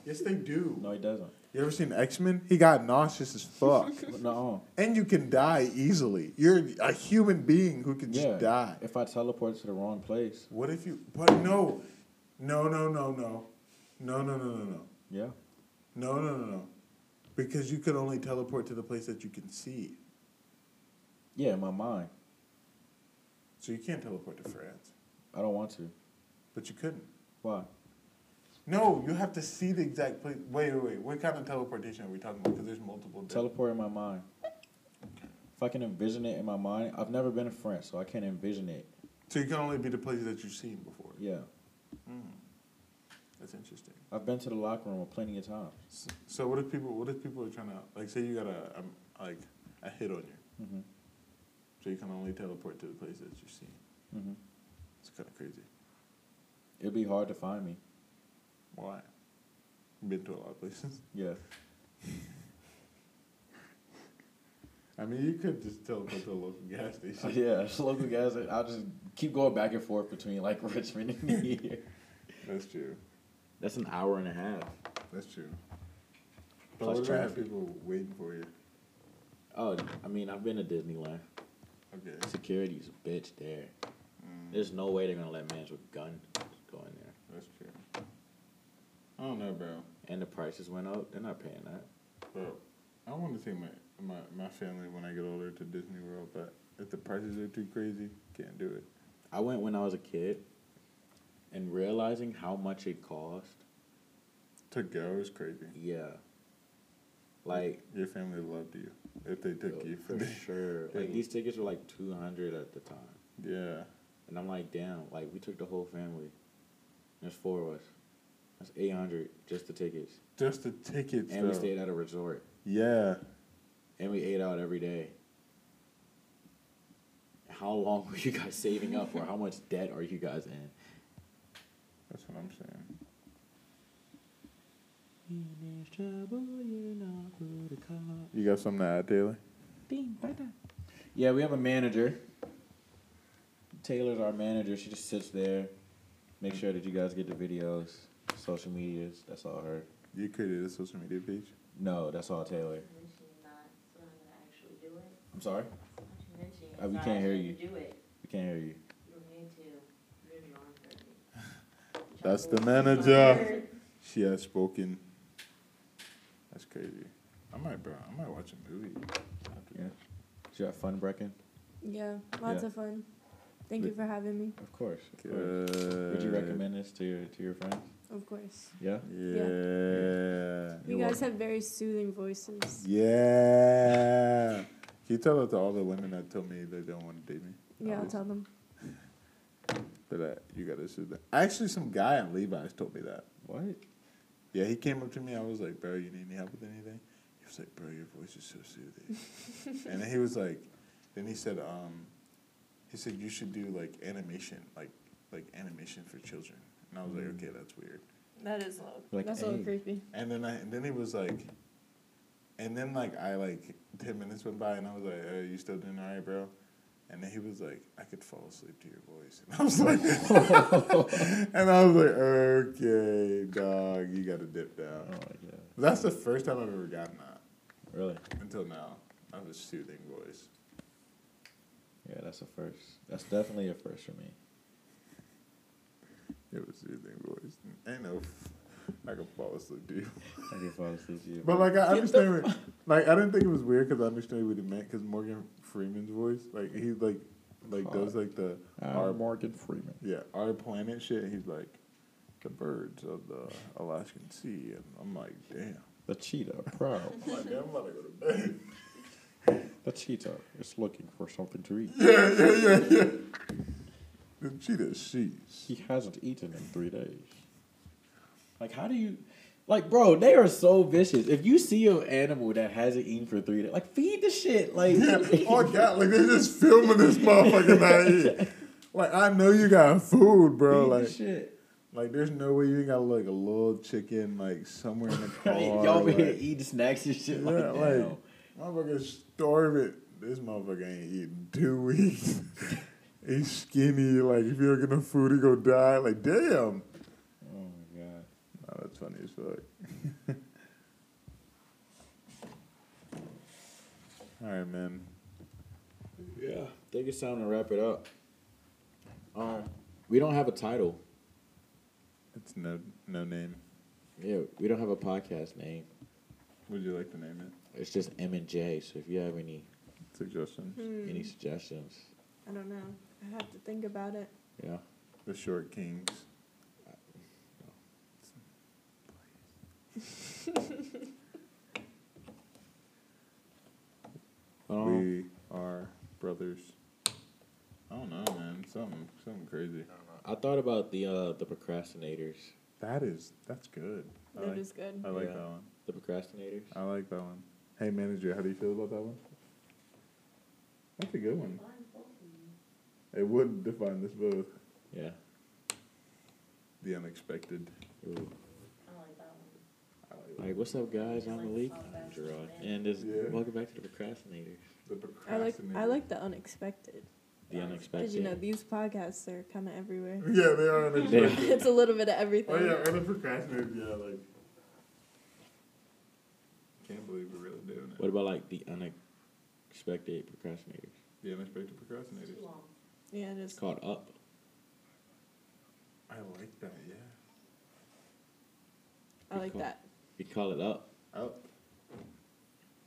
Yes, they do. No, he doesn't. You ever seen X Men? He got nauseous as fuck. no. and you can die easily. You're a human being who can Yeah. just die. If I teleport to the wrong place. What if you. But no. No, no, no, no. No, no, no, no, no. Yeah. No, no, no, no. Because you could only teleport to the place that you can see. Yeah, in my mind. So you can't teleport to France. I don't want to. But you couldn't. Why? No, you have to see the exact place. Wait, wait, wait. What kind of teleportation are we talking about? Because there's multiple. different- Teleport in my mind. If I can envision it in my mind, I've never been to France, so I can't envision it. So you can only be the places that you've seen before. Yeah. Mm. That's interesting. I've been to the locker room plenty of times. So, so what if people? What if people are trying to like say you got a um, like a hit on you, hmm so you can only teleport to the places that you've seen. hmm It's kind of crazy. It'd be hard to find me. Why? Been to a lot of places. Yeah. I mean, you could just teleport to a local gas station. yeah, it's local guys. I'll just keep going back and forth between like Richmond and here. That's true. That's an hour and a half. That's true. But Plus what have traffic. people waiting for you? Oh, I mean, I've been to Disneyland. Okay. Security's a bitch there. Mm, There's no way they're gonna let mans with gun go in there. that's true. I don't know, bro. And the prices went up. They're not paying that. Bro, I want to take my, my my family when I get older to Disney World, but if the prices are too crazy, can't do it. I went when I was a kid, and realizing how much it cost. To go is crazy. Yeah. Like Your family loved you if they took you for sure. Like these tickets were like two hundred at the time, Yeah. and I'm like, damn. Like we took the whole family. There's four of us. That's eight hundred just the tickets, Just the tickets. and we stayed at a resort, Yeah. and we ate out every day. How long were you guys saving up, or how much debt are you guys in? That's what I'm saying. You got something to add, Taylor? Yeah, we have a manager. Taylor's our manager. She just sits there, make sure that you guys get the videos, social medias. That's all her. You created a social media page. No, that's all Taylor. mentioning not, so I'm gonna actually do it. I'm sorry, Not Uh, we can't hear you. We can't hear you. You need to move your arm thirty. That's the manager. She has spoken. That's crazy. I might, bro. I might watch a movie. after Yeah. that. Did you have fun, Brecken? Yeah, lots Yeah. of fun. Thank you for having me. Of course. Of course. Would you recommend this to your to your friends? Of course. Yeah. Yeah. You You're guys have very soothing voices. Yeah. Can you tell that to all the women that told me they don't want to date me? Yeah, I'll tell them. But uh, you gotta sue them. Actually, some guy in Levi's told me that. What? Yeah, he came up to me. I was like, "Bro, you need any help with anything?" He was like, "Bro, your voice is so soothing." and then he was like, then he said, um, he said you should do like animation, like like animation for children. And I was like, Mm. okay, that's weird. That is low. Like, That's a little hey. creepy. And then I and then he was like, and then like I like ten minutes went by and I was like, "Are you still doing all right, bro?" And then he was like, "I could fall asleep to your voice," and I was like, and I was like, "Okay, dog, you got to dip Oh down." my god. That's the first time I've ever gotten that Really? until now. I have a soothing voice. Yeah, that's a first. That's definitely a first for me. It was soothing voice. Ain't no, I can fall asleep to you. I can fall asleep to you. But like I understand, what, like I didn't think it was weird because I understand what he meant because Morgan Freeman's voice, like he's like like does like the um, Our Morgan Freeman. yeah our planet shit. He's like the birds of the Alaskan Sea, and I'm like, damn. The cheetah, proud. I'm like, damn, I'm about to go to bed. The cheetah is looking for something to eat. Yeah, yeah, yeah, yeah. The cheetah sees. He hasn't eaten in three days. Like, how do you, like, bro? They are so vicious. If you see an animal that hasn't eaten for three days, like, feed the shit. Like, oh god, like they're just filming this motherfucker not eating. Like I know you got food, bro. feed Like, shit. like there's no way you ain't got like a little chicken like somewhere in the car. Y'all over here eating snacks and shit. Yeah, like, like damn. motherfucker starving. This motherfucker ain't eating two weeks. He's skinny. Like if you don't get no food, he gonna die. Like damn. Oh my god. Oh, that's fuck. All right, man. Yeah, I think it's time to wrap it up. Um, we don't have a title. It's no no name. Yeah, we don't have a podcast name. Would you like to name it? It's just M and J. So if you have any Suggestions. Hmm. any suggestions, I don't know. I have to think about it. yeah. The Short Kings. We are brothers. I don't know, man. Something something crazy. I thought about the uh the procrastinators. That is that's good. I That like, is good. I like Yeah. that one. The procrastinators. I like that one. Hey manager, how do you feel about that one? That's a good one. It would define this both. Yeah. The unexpected. Ooh. I like that one. I like Like, what's up, guys? I'm Malik. I'm Gerard. And this, Yeah. welcome back to the procrastinators. the I like I like the unexpected The unexpected. because you know these podcasts are kind of everywhere. Yeah, they are unexpected. it's a little bit of everything. oh yeah, and the procrastinators, yeah, like can't believe we're really doing it. What about like the unexpected procrastinators? The unexpected procrastinators. Too long. Yeah, it It's is. called Up. I like that, yeah. I like that. We call it Up. Up.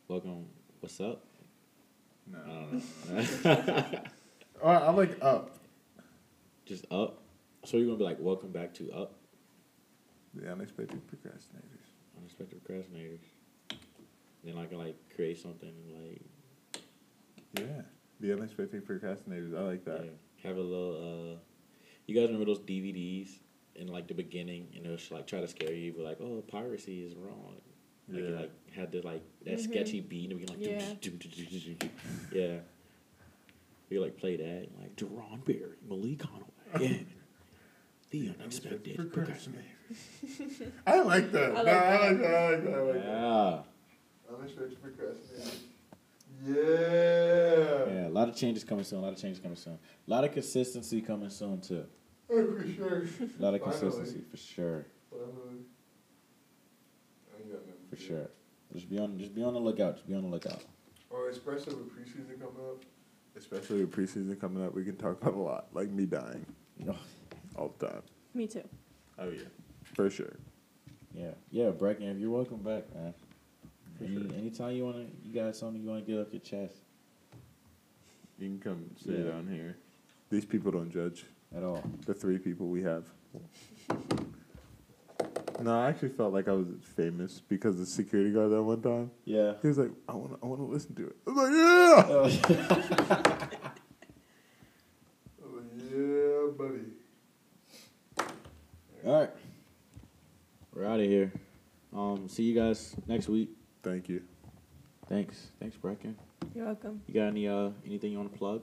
Welcome. What's up? No. I don't know. Oh, I like up. Just Up. So you're gonna be like, welcome back to Up. The unexpected procrastinators. Unexpected procrastinators. Then I can like create something like Yeah. The unexpected procrastinators. I like that. yeah, have a little. uh You guys remember those DVDs in like the beginning, and it was like try to scare you, but like, oh, piracy is wrong. Like it Yeah. like had the like that Mhm. sketchy beat, and we can like Yeah. yeah. We could, like play that, and, like Deron Berry, Malik Conaway, and the unexpected procrastinator. I like that. I No, like I that. like that. I like that. I like that. Yeah. Unexpected procrastinators. Yeah. Yeah, a lot of changes coming soon. A lot of changes coming soon. A lot of consistency coming soon too. Oh, for sure. A lot of consistency for sure, Finally. I ain't got nothing for sure. Just be on, just be on the lookout. Just be on the lookout. Or especially with preseason coming up. Especially with preseason coming up, we can talk about a lot. Like me dying Oh, all the time. Me too. Oh yeah. For sure. Yeah, yeah, Brecken, you're welcome back, man. For Any, sure. Anytime you wanna, you got something you wanna get off your chest You can come sit Yeah. down here. These people don't judge. At all. The three people we have. No, I actually felt like I was famous because the security guard that one time. Yeah. He was like, "I want, to, I want to listen to it." I was like, "Yeah." I was like, "Yeah, buddy." All right, we're out of here. Um, see you guys next week. Thank you. Thanks, thanks, Brecken. You're welcome. You got any uh anything you want to plug?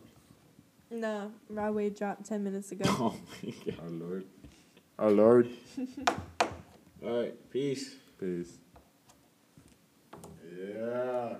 No, Rod Wave dropped ten minutes ago. Oh my god. Our Lord. Our Lord. All right, peace. Peace. Yeah.